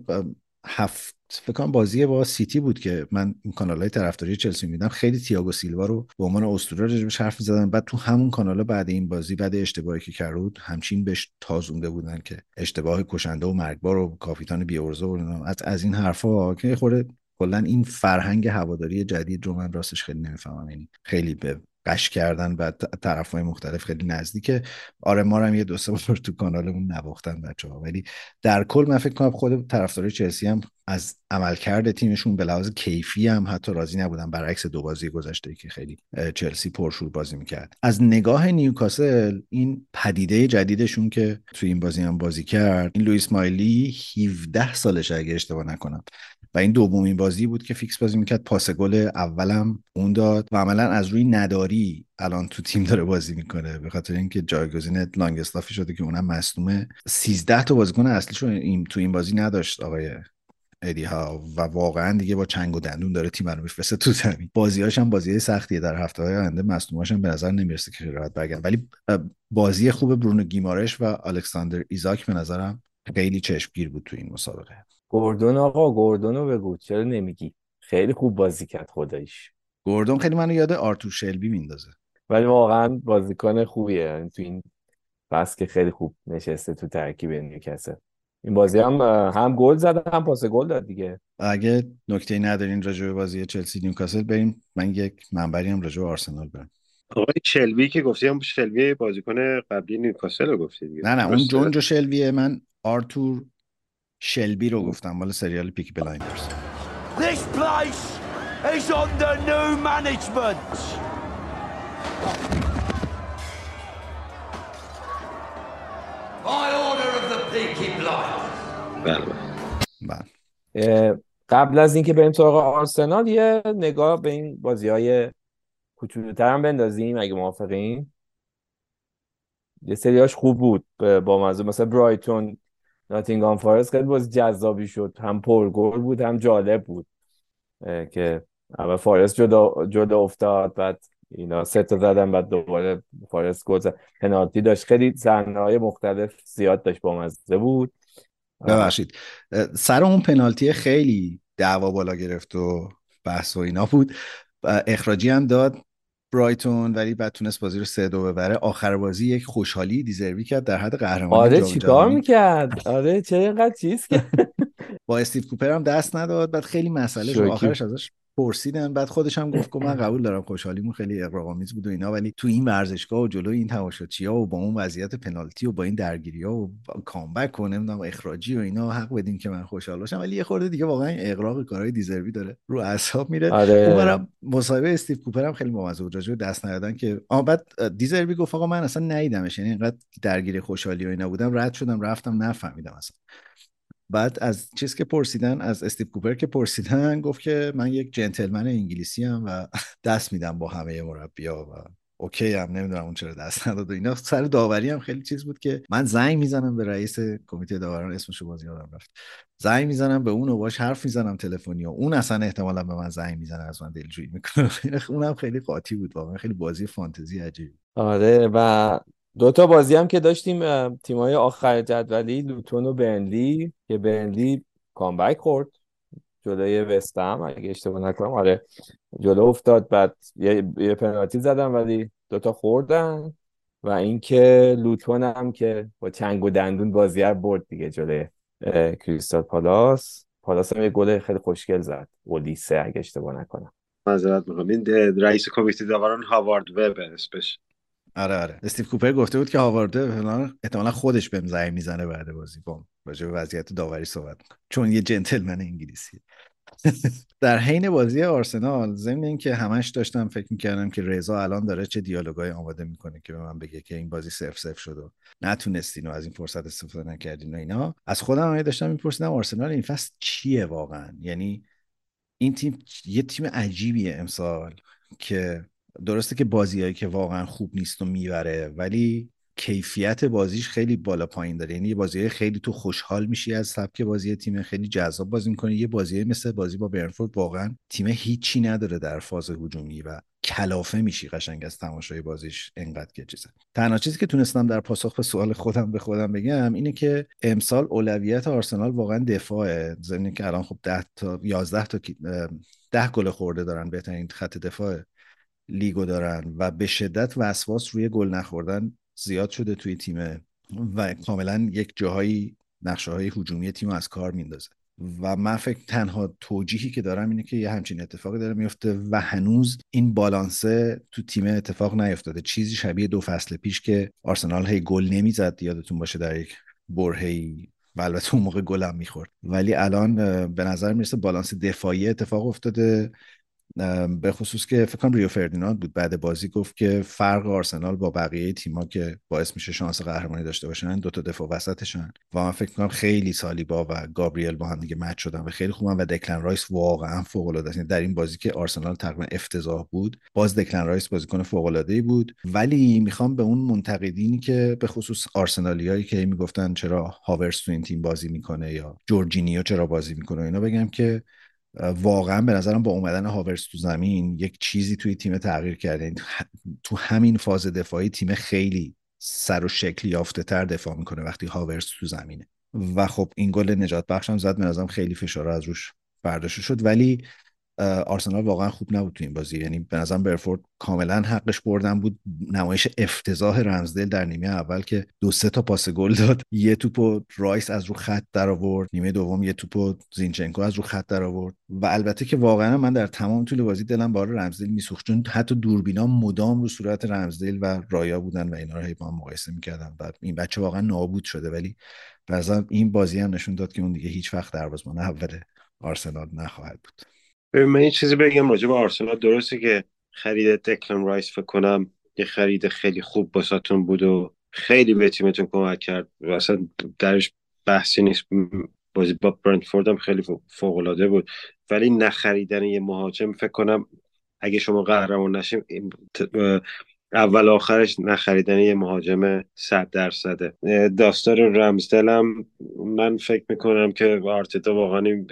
هفت فکر کنم بازی با سیتی بود که من کانال های طرفداری چلسی میدم خیلی تییاگو سیلوا رو به عنوان اسطوره راجبش حرف زدن بعد تو همون کانال بعد این بازی بعد اشتباهی که کرد همچین بهش تازونده بودن که اشتباه کشنده و مرگبار و کاپیتان بیورزه و از, از این حرفا که خورده کلا این فرهنگ هواداری جدید رو من راستش خیلی نمی‌فهمم. یعنی خیلی به قش کردن و طرف های مختلف خیلی نزدیکه. آره ما هم یه دو سه بار تو کانالمون نواختن بچه ها ولی در کل من فکر کنم خود طرفدارای چلسی هم از عملکرد تیمشون به لحاظ کیفی هم حتی راضی نبودن. برعکس دو بازی گذشته که خیلی چلسی پرشور بازی می‌کرد. از نگاه نیوکاسل این پدیده جدیدشون که تو این بازی هم بازی کرد این لوئیس مایلی 17 سالش اگه اشتباه نکنم. و این دومین بازی بود که فیکس بازی می‌کرد. پاس گل اولم اون داد و عملا از روی نداری الان تو تیم داره بازی می‌کنه. به خاطر اینکه جایگزین لانگستافی شده که اونم مصدومه. 13 تا بازیکن اصلیشو این تو این بازی نداشت آقای ادی هاو واقعا دیگه با چنگ و دندون داره تیم رو میفرسته تو زمین. بازیاش هم بازی سختیه. در هفته های آینده مصدوماش هم به نظر نمی‌رسه که راحت برگردن ولی بازی خوب برونو گیمارش و الکساندر ایزاک به نظرم خیلی چشمگیر بود تو این مسابقه.
گوردون آقا گوردون رو بگو. چرا نمیگی؟ خیلی خوب بازی کرد خداییش.
گوردون خیلی منو یاد آرتور شلبی میندازه.
ولی واقعا بازیکن خوبیه. یعنی تو این پست که خیلی خوب نشسته تو ترکیب نیوکاسل. این بازی هم هم گل زد هم پاس گل داد دیگه.
اگه نکته ندارین راجع به بازی چلسی نیوکاسل بریم. من یک منبری هم راجع به آرسنال برم
آقای شلوی که گفتی هم شلوی بازیکن قبلی نیوکاسل رو گفتی دیگه.
نه نه اون جونجو شلویه من آرتور شلبی رو گفتم مال سریال پیک بلایندرز
This place is under new management. By order of the Peaky Blinders.
بله
بله
قبل از اینکه بریم سراغ آرسنال یه نگاه به این بازی های کوچولوتر هم بندازیم اگه موافقین یه سریاش خوب بود با موضوع مثلا برایتون ناتینگام فارست خیلی باز جذابی شد. هم پرگل بود هم جالب بود. که اول فارست جدا, جدا افتاد بعد اینا سه تا زدن بعد دوباره فارست گل زد. پنالتی داشت. خیلی های مختلف زیاد داشت با مزه بود
ببخشید. سر اون پنالتی خیلی دعوا بالا گرفت و بحث و اینا بود. اخراجی هم داد. برایتون ولی بعد تونست بازی رو سه دو ببره. آخر بازی یک خوشحالی دیزروی کرد در حد قهرمانی
آره چیکار می‌کرد؟ آره چه اینقدر چیز
با استیو کوپر هم دست نداد. بعد خیلی مسئله شد. آخرش ازش پرسیدن بعد خودش هم گفت که من قبول دارم خوشحالیمون خیلی اقراق‌آمیز بود و اینا ولی تو این ورزشگاه و جلو این تماشاچی‌ها و با اون وضعیت پنالتی و با این درگیری‌ها و کامبک و نمی‌دونم اخراجی و اینا حق بدیم که من خوشحال باشم. ولی یه خورده دیگه واقعا اقراق کارهای دیزروی داره رو اعصاب میره.
آره.
مصاحبه استیو کوپر هم خیلی بامزه بود راجع دست ندادن که آ بعد دیزروی گفت آقا من اصلا ندیدمش یعنی اینقدر درگیر خوشحالی و اینا بودم رد شدم رفتم نفهمیدم اصلا. بعد از چیز که پرسیدن از استیو کوپر که پرسیدن گفت که من یک جنتلمن انگلیسی هم و دست میدم با همه مربیا و اوکی هم نمی‌دونم اون چرا دست نداد و اینا. سر داوری هم خیلی چیز بود که من زنگ می‌زنم به رئیس کمیته داوران اسمشو بازی یادم رفت. زنگ می‌زنم به اون و باش حرف می‌زنم تلفنی و اون اصلا احتمالا به من زنگ می‌زنه از من دلجویی می‌کنه. اونم خیلی قاطی بود واقعا خیلی بازی فانتزی عجیب
آره و دو تا بازی هم که داشتیم تیمای آخر جدولی لوتون و برنلی که برنلی کامبک خورد. جلوی وستم اگه اشتباه نکنم. آره جلو افتاد بعد یه, یه پنالتی زدن ولی دوتا خوردن. و اینکه لوتون هم که با چنگ و دندون بازی برد دیگه جلوی کریستال پالاس. پالاس هم یه گل خیلی خوشگل زد. اولیسه اگه اشتباه نکنم.
معذرت می‌خوام. این رئیس کمیته داوران هاوارد وب اسمش
آره آره. استیو کوپر گفته بود که هاوارد احتمالا خودش بهم زنگ می‌زنه بعد بازی با راجع به وضعیت داوری صحبت می‌کنه. چون یه جنتلمن انگلیسی در حین بازی آرسنال ضمن اینکه همش داشتم فکر می‌کردم که رضا الان داره چه دیالوگای آماده می‌کنه که به من بگه که این بازی سف سف شد و نتونستین و از این فرصت استفاده نکردین و اینا. از خودم هم داشتم میپرسیدم آرسنال این فصل چیه واقعا؟ یعنی این تیم یه تیم عجیبیه امسال که درسته که بازیهایی که واقعا خوب نیست و می‌بره ولی کیفیت بازیش خیلی بالا پایین داره. یعنی یه بازی خیلی تو خوشحال میشی از سبک بازی تیم خیلی جذاب بازی می‌کنه یه بازی مثل بازی با برنفورد واقعا تیم هیچی نداره در فاز هجومی و کلافه میشی قشنگ از تماشای بازیش انقدر که چیزه. تنها چیزی که تونستم در پاسخ به سوال خودم به خودم بگم اینه که امسال اولویت آرسنال واقعا دفاعه. زمینی که الان خب 10 تا 11 تا 10 گل خورده دارن بهترین خط دفاع لیگو دارن و به شدت وسواس روی گل نخوردن زیاد شده توی تیم و کاملا یک جاهایی نقشه های هجومی تیم از کار میندازه. و من فکر تنها توجیهی که دارم اینه که یه همچین اتفاقی داره میفته و هنوز این بالانسه تو تیم اتفاق نیفتاده. چیزی شبیه دو فصل پیش که آرسنال هی گل نمی‌زد یادتون باشه در یک برهی و البته اون موقع گلم می‌خورد. ولی الان به نظر می‌رسه بالانس دفاعی اتفاق افتاده. به خصوص که فکر کنم ریو فردیناند بود. بعد بازی گفت که فرق آرسنال با بقیه تیما که باعث میشه شانس قهرمانی داشته باشن دو تا دفاع وسطشن. و من فکر کنم خیلی سالیبا و گابریل با هم دیگه match شدن و خیلی خوبن و دکلن رایس واقعا فوق العاده است یعنی در این بازی که آرسنال تقریبا افتضاح بود باز دکلن رایس بازیکن فوق العاده بود. ولی می‌خوام به اون منتقدینی که به خصوص آرسنالیایی که می‌گفتن چرا هاورس تو این تیم بازی می‌کنه یا جورجینیو چرا بازی می‌کنه اینا بگم که واقعا به نظرم با اومدن هاورس تو زمین یک چیزی توی تیم تغییر کرده. یعنی تو همین فاز دفاعی تیم خیلی سر و شکل یافته تر دفاع می‌کنه وقتی هاورس تو زمینه. و خب این گل نجات بخشم زد به نظرم خیلی فشار از روش برداشته شد. ولی آرسنال واقعا خوب نبود تو این بازی. یعنی به نظرم برنتفورد کاملا حقش بردن بود. نمایش افتضاح رمزدل در نیمه اول که دو سه تا پاس گل داد. یه توپو رایس از رو خط در آورد. نیمه دوم یه توپو زینچنکو از رو خط در آورد. و البته که واقعا من در تمام طول بازی دلم برا رمزدل میسوخت. چون حتی دوربینا مدام رو صورت رمزدل و رایا بودن و اینا رو با هم مقایسه می‌کردن و این بچه واقعا نابود شده. ولی به این بازی هم نشون داد که اون دیگه هیچ وقت دروازه‌بان اول آرسنال نخواهد بود.
من این چیزی بگم راجع به آرسنال. درسته که خرید دکلن رایس فکر کنم یه خرید خیلی خوب باساتون بود و خیلی به تیمتون کمک کرد. و اصلا درش بحثی نیست. بازی با برنتفورد هم خیلی فوق العاده بود. ولی نخریدن یه مهاجم فکر کنم اگه شما قهرمان نشیم اول آخرش نخریدن یه مهاجم صد درصده. داستان رمزدلم من فکر می‌کنم که آرتتا واقعا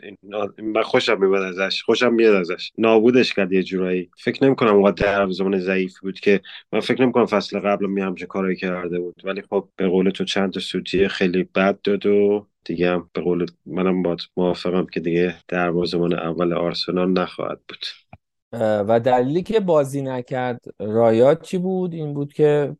من خوشم میاد ازش. خوشم میاد ازش. نابودش کرد یه جورایی. فکر نمی‌کنم وقت در زمان ضعیف بود که من فکر نمی‌کنم فصل قبل می همچه کارایی کرده بود. ولی خب به قول تو چند تا سوتی خیلی بد داد و دیگه هم به قول منم با موافقم که دیگه دروازه‌بان اول آرسنال نخواهد بود.
و دلیلی که بازی نکرد رایات چی بود؟ این بود که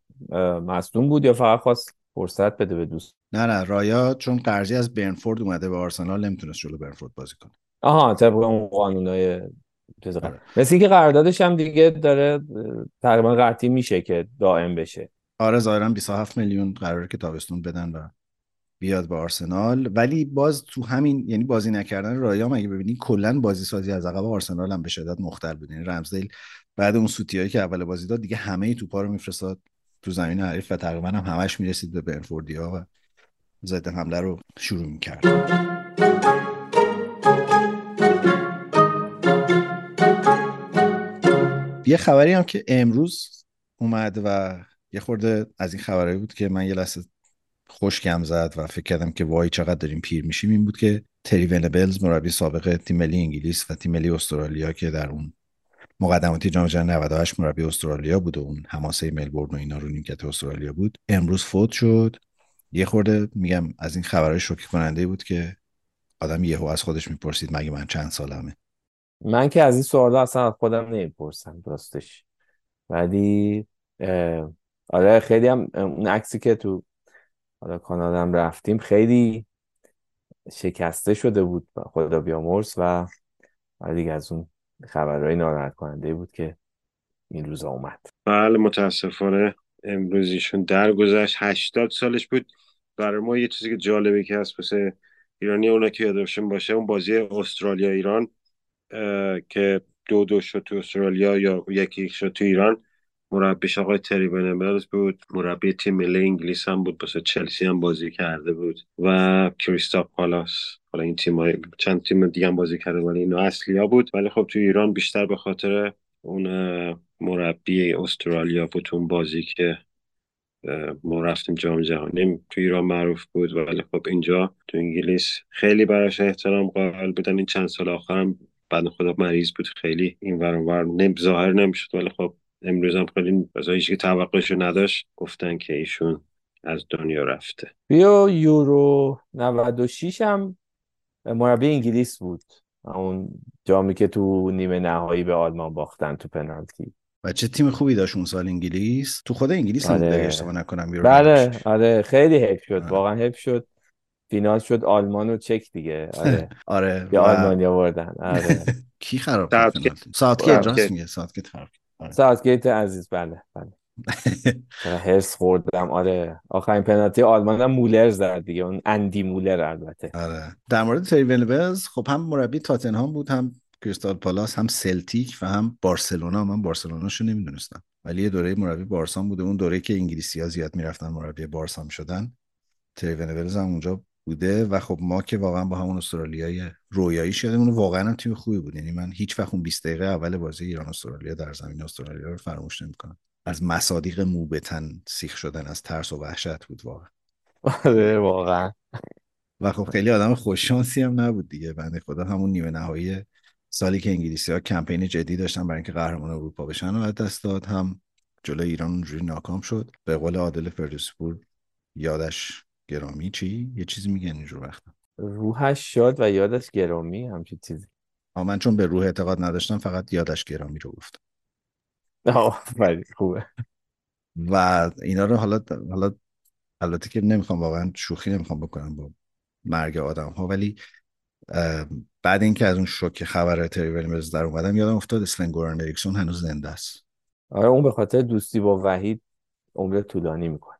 مصدوم بود یا فقط خواست فرصت بده به دوست؟
نه نه رایات چون قرضی از برنفورد اومده به آرسنال نمی‌تونست جلو برنفورد بازی کنه.
آها طبق اون قانونای مثل اینکه قراردادش هم دیگه داره تقریبا قطعی میشه که دائم بشه.
آره ظاهرا 27 میلیون قراره که تابستون بدن و بیاد به آرسنال. ولی باز تو همین یعنی بازی نکردن رایا مگه ببینی کلا بازی سازی از عقب آرسنال هم به شدت مختل بود. یعنی رمزدیل بعد اون سوتیایی که اول بازی داد دیگه همه توپا رو میفرستاد تو زمین حریف و تقریبا هم همش می‌رسید به برنفوردیا و ضد حمله رو شروع می‌کرد. یه خبری هم که امروز اومد و یه خورده از این خبرهایی بود که من یه لحظه خوشگم زد و فکر کردم که وای چقدر داریم پیر میشیم این بود که تری ونبلز مربی سابق تیم ملی انگلیس و تیم ملی استرالیا که در اون مقدماتی جام جهانی 98 مربی استرالیا بود و اون حماسه ملبورن و اینا رو نیمکت استرالیا بود. امروز فوت شد. یه خورده میگم از این خبرهای شوکه کننده بود که آدم یهو از خودش می‌پرسید مگه من چند سالمه؟
من که از این سوالا اصلا از خودم نمی‌پرسم راستش ولی آره خیلی هم اون عکسی که تو حالا کانادم رفتیم خیلی شکسته شده بود خدا بیامرز و دیگه از اون خبرهای ناراحت کننده بود که این روز اومد.
بله متاسفانه امروز ایشون درگذشت. 80 سالش بود. برای ما یه چیزی که جالبه که هست واسه ایرانی اونا که یادشون باشه اون بازی استرالیا ایران که دو دو شد تو استرالیا یا یکی یک شد تو ایران. مربیش آقای تری بنملز بود. مربی تیم ملی انگلیس هم بود واسه چلسی هم بازی کرده بود. و کریستاپ پالاس. حالا این تیم چند تیم دیگه هم بازی کرده ولی اینا اصلی ها بود. ولی خب تو ایران بیشتر به خاطر اون مربی استرالیا بود اون بازی که ما رفتیم جام جهانی. تو ایران معروف بود ولی خب اینجا تو انگلیس خیلی براش احترام قائل بودن. این چند سال آخرم بعد خدا مریض بود. خیلی این ور اون ور نم ظاهر نمی‌شد ولی خب امروز هم خیلی از هیچ که توقعشو نداشت گفتن که ایشون از دنیا رفته
بیا یورو 96 هم مربی انگلیس بود اون جامی که تو نیمه نهایی به آلمان باختن تو پنالتی
و چه تیم خوبی داشت اون سال انگلیس تو خود انگلیس هم
آره.
اشتباه نکنم یورو
بله
96.
آره خیلی حیف شد
آره.
واقعا حیف شد فینال شد آلمان و چک دیگه آره
آره
یا آلمانیا بردن آره
کی خراب کرد. پنالتی؟ ساوتگیت راست. میگه ساوتگیت خراب کرد.
ساوتگیت عزیز بله بله. هرس خوردم؟ آره. آخرین پنالتی آلمان هم مولر زد دیگه. اون اندی مولر البته.
آره. در مورد تری خب هم مربی تاتنهام بود هم کریستال پالاس هم سلتیک و هم بارسلونا. من بارسلوناشو نمی‌دونستم. ولی یه دوره مربی بارسا بوده. اون دوره که انگلیسی ها زیاد می‌رفتن مربی بارسا شدن تری هم اونجا بوده و خب ما که واقعا با همون استرالیای رویایی شدیم اون واقعا هم تیم خوبی بود. یعنی من هیچ وقت اون 20 دقیقه اول بازی ایران استرالیا در زمین استرالیا رو فراموش نمی‌کنم. از مصادیق مو به تن سیخ شدن از ترس و وحشت بود واقعا.
آره واقعا.
و خب خیلی آدم خوششانسی هم نبود دیگه. بنده خدا همون نیمه نهایی سالی که انگلیسی ها کمپین جدی داشتن برای اینکه قهرمان اروپا بشن و دست داد. هم جلوی ایران اونجوری ناکام شد. به قول عادل فردوسیپور یادش گرامی چی؟ یه چیزی میگن اینجور وقتا.
روحش شاد و یادش گرامی همچین چیزی.
اما من چون به روح اعتقاد نداشتم فقط یادش گرامی رو گفتم.
آفرین خوبه.
و اینا رو حالا حالا البته که نمی‌خوام واقعا شوخی نمی‌خوام بکنم با مرگ آدم ها ولی بعد اینکه از اون شوک خبر تری ونلوز در اومدم یادم افتاد اسلن گورن اریکسون هنوز زنده است.
آره اون به خاطر دوستی با وحید عمر طولانی می‌کنه.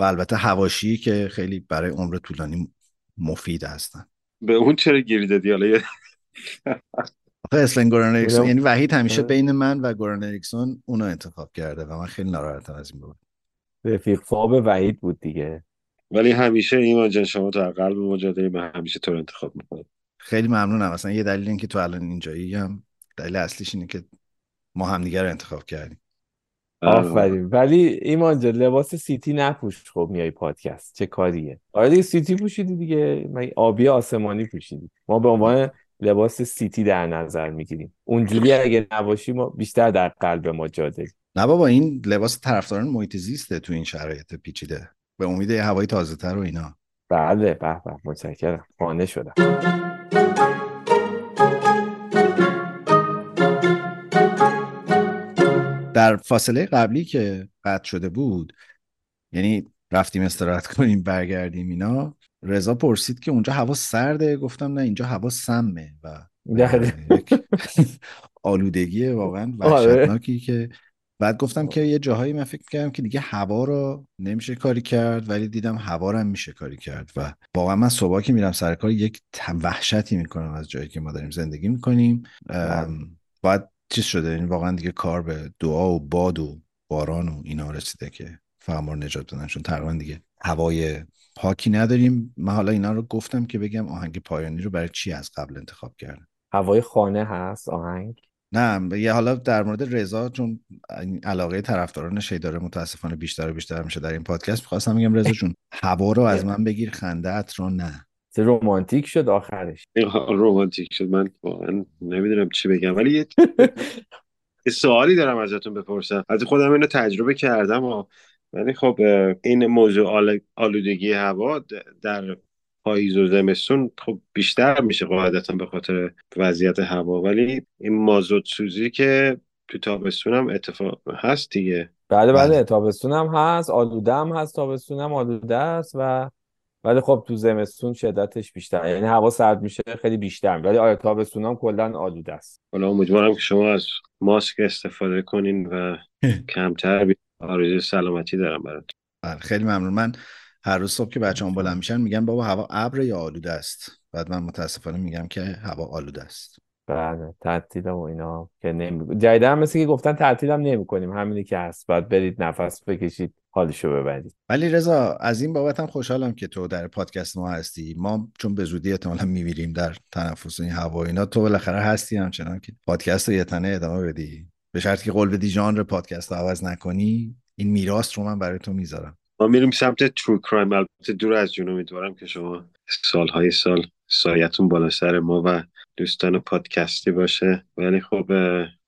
و البته هواشی که خیلی برای عمر طولانی مفید هستن.
به اون چرا گیری دادی حالا؟
آخه اسون گورن اریکسون یعنی وحید همیشه
آره.
بین من و گورن اریکسون اونو انتخاب کرده و من خیلی ناراحتم از این بود
رفیق فاب وحید بود دیگه.
ولی همیشه ایمان جان شما در قلب ما من همیشه تو رو انتخاب می‌کنم.
خیلی ممنونم. اصلا یه دلیل اینکه تو الان اینجایی هم دلیل اصلیش اینه که ما همدیگه رو انتخاب کردیم.
آفرین. ولی ایمان جان لباس سیتی نپوش خب میای پادکست. چه کاریه؟ آره دیگه سیتی پوشیدی دیگه. من آبی آسمانی پوشیدی. ما به عنوان لباس سیتی در نظر می‌گیریم. اونجوری اگه نباشی ما بیشتر در قلب ما جا
نه بابا این لباس طرفداران محیط زیسته تو این شرایط پیچیده. به امید هوای تازه تر و اینا.
بله به به. متشکرم. قانع شدم.
در فاصله قبلی که قطع شده بود یعنی رفتیم استراحت کنیم برگردیم اینا رضا پرسید که اونجا هوا سرده؟ گفتم نه اینجا هوا سمه و آلودگی واقعا
آره.
وحشتناکی که بعد گفتم که یه جاهایی من فکر کردم که دیگه هوا رو نمیشه کاری کرد ولی دیدم هوا رو هم میشه کاری کرد و واقعا من صبح که میرم سر کار یک وحشتی می‌کنم از جایی که ما داریم زندگی می‌کنیم. باید چیز شده؟ یعنی واقعا دیگه کار به دعا و باد و باران و اینا رسیده که فقط ما رو نجات بدن چون تقریبا دیگه هوای پاکی نداریم. من حالا اینا رو گفتم که بگم آهنگ پایانی رو برای چی از قبل انتخاب کردم
هوای خانه هست؟ آهنگ؟
نه یه حالا در مورد رضا چون این علاقه طرفدارانش هی داره متاسفانه بیشتر و بیشتر میشه در این پادکست. می‌خواستم بگم رضا جون هوا رو از من بگیر خنده‌ات رو نه.
رومانتیک شد آخرش.
رومانتیک شد. من واقعا نمی‌دونم چی بگم. ولی یه سوالی دارم ازتون بپرسم. از خودم اینو تجربه کردم و ولی خب این موضوع آل- آلودگی هوا در پاییز و زمستون خب بیشتر میشه قاعدتا به خاطر وضعیت هوا. ولی این مازوت سوزی که تو تابستون هم اتفاق هست دیگه.
بله
بله.
بله. تابستون هم هست آلوده هم هست تابستون هم آلوده است و ولی خب تو زمستون شدتش بیشتر. یعنی هوا سرد میشه خیلی بیشتر. ولی آیا تابستون هم کلا آلوده است.
حالا امیدوارم که شما از ماسک استفاده کنین و کمتر بی- آرزوی سلامتی دارم براتون.
بله خیلی ممنون. من هر روز صبح که بچه‌ام بلند میشن میگم بابا هوا ابر یا آلوده است؟ بعد من متاسفانه میگم که هوا آلوده است.
بله تعطیل و اینا که نمی جدیدا هم مثل که گفتن تعطیل هم نمی کنیم همینی که هست. باید برید نفس بکشید حالشو ببرید.
ولی رضا از این بابت هم خوشحالم که تو در پادکست ما هستی. ما چون به زودی احتمالا میمیریم در تنفس این هوا اینا تو بالاخره هستی همچنان که پادکست رو یه تنه ادامه بدی. به شرطی که قول بدی ژانر پادکست رو عوض نکنی این میراث رو من برای تو می‌ذارم.
ما میریم سمت ترو کرایم البته دور از جون امیدوارم که شما سالهای سال سایتون بالا سر ما و دوستان پادکستی باشه. ولی خب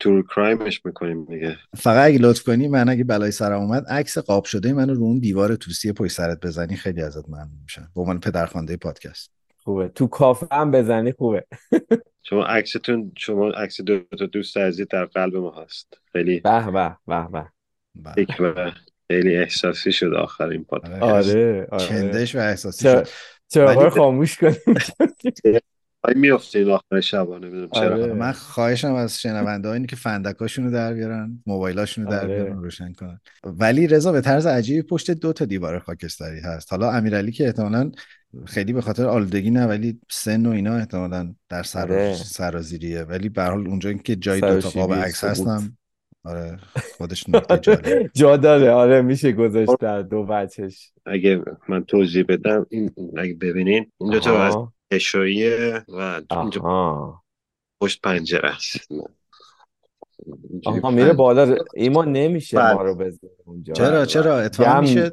ترو کرایمش می‌کنیم دیگه.
فقط اگه لطف کنی من اگه بلای سرم اومد عکس قاب شده منو رو اون دیوار توسی پشت سرت بزنی خیلی ازت ممنون میشم. به عنوان پدرخوانده پادکست.
خوبه. تو کافه هم بزنی خوبه.
شما عکستون شما عکس دو تا دوست عزیز در قلب ما هست. خیلی
به به به به.
بله.
خیلی احساسی شد آخر این پادکست.
آره آره.
چندش و احساسی
چرا
شد. ولی-
خاموش کنیم.
این آخر شبا نمی‌دونم چرا.
آره.
من خواهشم از شنونده اینه که فندکاشونو در بیارن موبایلاشونو در
آره.
بیارن روشن کنن. ولی رضا به طرز عجیبی پشت دو تا دیوار خاکستری هست. حالا امیرعلی که احتمالاً خیلی به خاطر آلودگی نه ولی سن و اینا احتمالاً در سر
آره.
سرازیریه. ولی به هر حال اونجا که جای دو تا قاب عکس. هستم آره خودش نکته جالب.
جا داره. آره میشه گذاشت در دو بچش
اگه من توضیح بدم این این- اگه ببینین این دو تا اشاییه و اینجا پشت پنجره است.
آها میره بالا. ایمان نمیشه
بله.
ما رو بذاره اونجا.
چرا چرا؟ اتفاقا
جمع-
میشه؟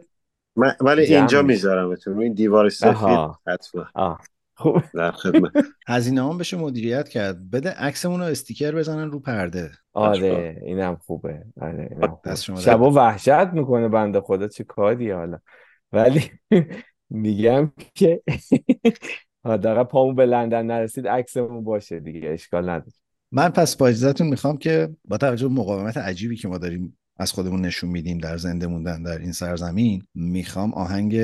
من- ولی اینجا. می‌ذارم روی این دیوار سفید. حتما.
خوب.
در خدمت.
هزینه هم بشه مدیریت کرد. بده عکسمون رو استیکر بزنن رو پرده.
آره اینم خوبه. آره اینم شبا وحشت می‌کنه بنده خدا چه کاریه حالا. ولی میگم که حداقل پامون به لندن نرسید عکسمون باشه دیگه اشکال نداره
من پس با اجازهتون می‌خوام که با توجه به مقاومت عجیبی که ما داریم از خودمون نشون میدیم در زنده موندن در این سرزمین می‌خوام آهنگ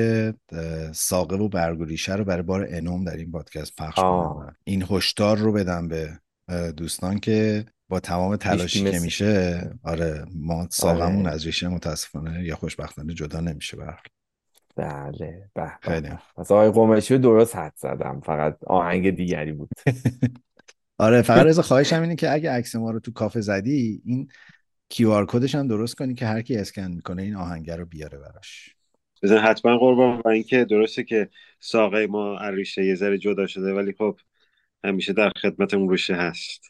ساقه و برگ و ریشه رو برای بار انوم در این پادکست پخش. کنم این هشدار رو بدم به دوستان که با تمام تلاشی که میشه آره ما ساقمون
آره.
از ریشه متاسفانه یا خوشبختانه جدا نمیشه حال.
بله به به
خیلی.
پس آقای قمشی درست حد زدم فقط آهنگ دیگری بود.
آره فقط رضا خواهشم اینه که اگه عکس ما رو تو کافه زدی این کیو آر کدش هم درست کنی که هر کی اسکن می‌کنه این آهنگر رو بیاره براش.
بزن حتما قربان و اینکه درسته که ساقه ما عریشه یه ذره جدا شده ولی خب همیشه در خدمتمون روشه هست.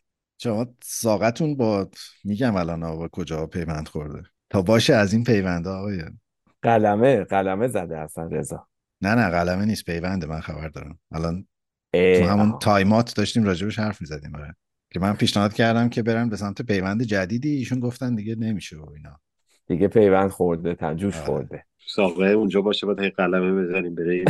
شما ساقتون با میگم الان آقا کجا پیوند خورده؟ تا باشه از این پیونده آقای.
قلمه قلمه زده اصلا رضا.
نه نه قلمه نیست پیونده من خبر دارم. الان تو همون
آها.
تایمات داشتیم راجبش حرف می‌زدیم آره. که من پیشنهاد کردم که برن به سمت پیوند جدیدی ایشون گفتن دیگه نمیشه و اینا.
دیگه پیوند خورده تا جوش
آره.
خورده.
ساقه اونجا باشه باید هی قلمه بزنیم بره این.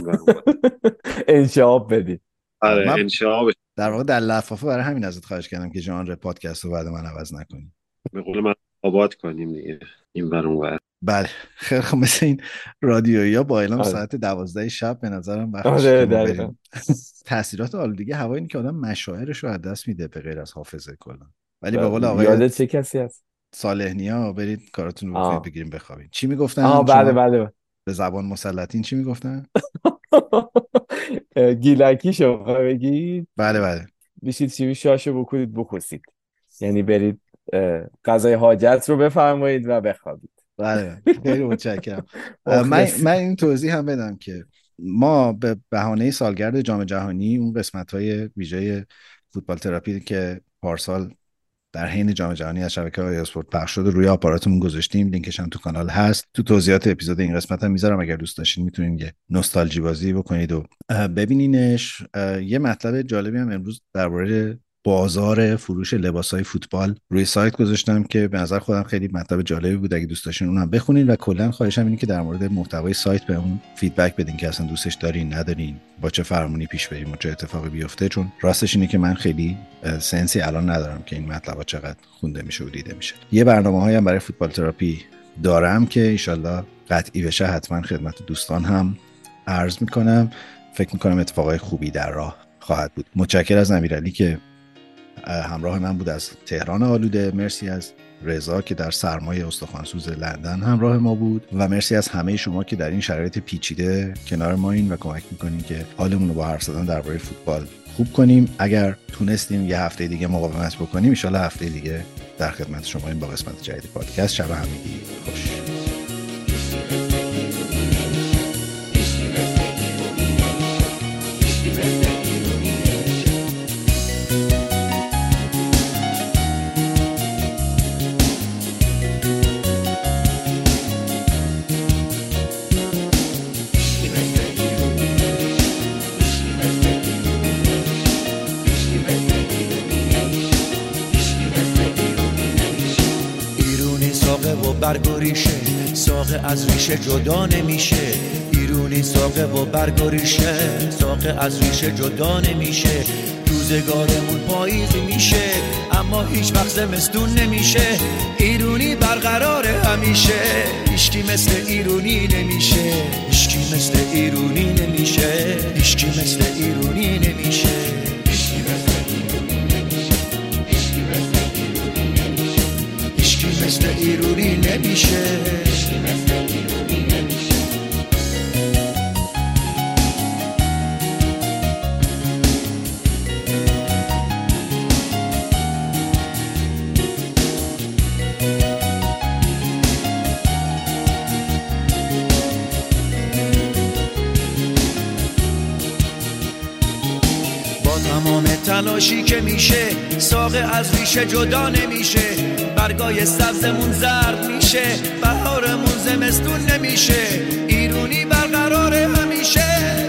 انشاب بدید
آره
من-
انشاء
در واقع در لفافه برای همین ازت خواهش کردم که ژانر پادکست رو بعد من عوض نکنی.
به قول من آباد کنیم دیگه این ور اون
بله. خیلی خب مثل این رادیویی ها با اعلام
آره.
ساعت دوازده شب به نظرم وقتش
آره،
تاثیرات آلودگی هوا اینه که آدم مشاعرش رو از دست میده به غیر از حافظه کلا. ولی به قول آقای
یادت چه کسی هست؟
صالحنیا برید کاراتون رو
آه.
بگیریم بخوابین. چی می‌گفتن
آها
شما؟
بله بله
به زبان مسلطین چی می‌گفتن؟
گیلکی شو بگید
بله بله.
بیشید چیوی شاشو بکنید بخوسید یعنی برید غذای حاجت رو بفرمایید و بخوابید.
بله خیلی متشکرم. من. من این توضیح هم بدم که ما به بهانه سالگرد جام جهانی اون قسمت های ویژه فوتبال تراپی که پارسال در حین جام جهانی از شبکه های اسپورت پخش شده روی آپاراتمون گذاشتیم لینکش هم تو کانال هست. تو توضیحات اپیزود این قسمت هم می‌ذارم اگر دوست داشتین می‌تونین یه نوستالژی بازی بکنید و ببینینش. یه مطلب جالبی هم امروز درباره بازار فروش لباس های فوتبال. روی سایت گذاشتم که به نظر خودم خیلی مطلب جالبی بود. اگه دوست داشتین اونم بخونین و کلا خواهشم اینه که در مورد محتوای سایت به اون feedback بدین که اصلا دوستش دارین ندارین با چه فرمونی پیش بریم و چه اتفاقی بیفته. چون راستش اینه که من خیلی sense ی الان ندارم که این مطلب چقدر خونده میشه و دیده میشه. یه برنامه هم برای فوتبال تراپی دارم که ایشالله قطعی بشه. حتما خدمت دوستان هم عرض می‌کنم. فکر می‌کنم اتفاقای خوبی در راه خواهد بود. متشکر از امیرعلی که همراه من بود از تهران آلوده. مرسی از رضا که در سرمای استخوانسوز لندن همراه ما بود و مرسی از همه شما که در این شرایط پیچیده کنار ما این و کمک می‌کنین که حالمون رو با حرف زدن درباره فوتبال خوب کنیم. اگر تونستیم یه هفته دیگه مقاومت بکنیم ان هفته دیگه در خدمت شما این با قسمت جدید پادکست. شب همگی. خوش.
ساقه از ریشه جدا نمیشه. ایرونی ساقه و برگریشه ساقه از ریشه جدا نمیشه. روزگارمون پاییزی میشه. اما هیچ وقت زمستون نمیشه. ایرونی برقرار همیشه. هیچکی مثل ایرونی نمیشه. هیچکی مثل ایرونی نمیشه. هیچکی مثل ایرونی نمیشه. مثل ایرونی نمیشه. تلاشی که میشه ساقه از ریشه جدا نمیشه. برگای سبزمون زرد میشه بهارمون زمستون نمیشه ایرونی برقرار همیشه.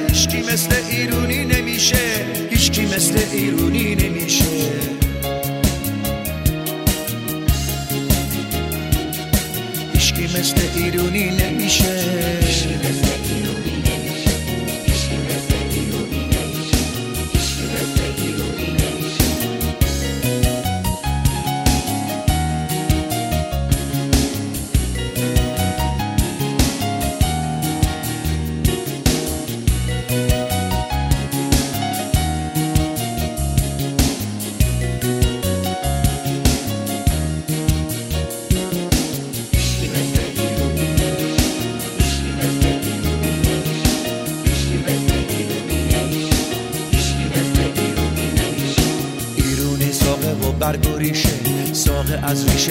هیچکی مثل ایرونی نمیشه هیچکی مثل ایرونی نمیشه. هیچکی مثل ایرونی نمیشه.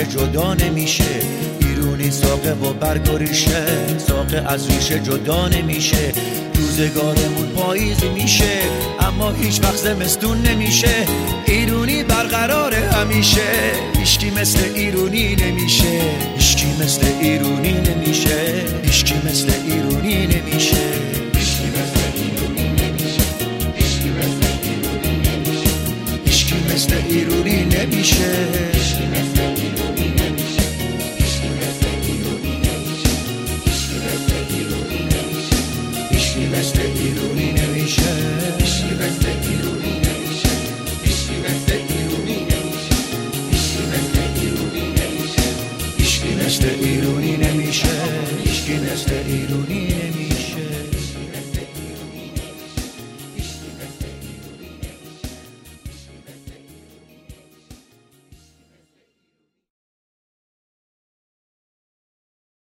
جدا نمیشه. بیرونی ساقه و برگریشه ساقه از ریشه جدا نمیشه. روزگارمون پاییزی میشه. اما هیچ وقت زمستون نمیشه. ایرونی برقرار همیشه. هیچکی مثل ایرونی نمیشه. هیچکی مثل ایرونی نمیشه. هیچکی مثل ایرونی نمیشه. مثل ایرونی نمیشه.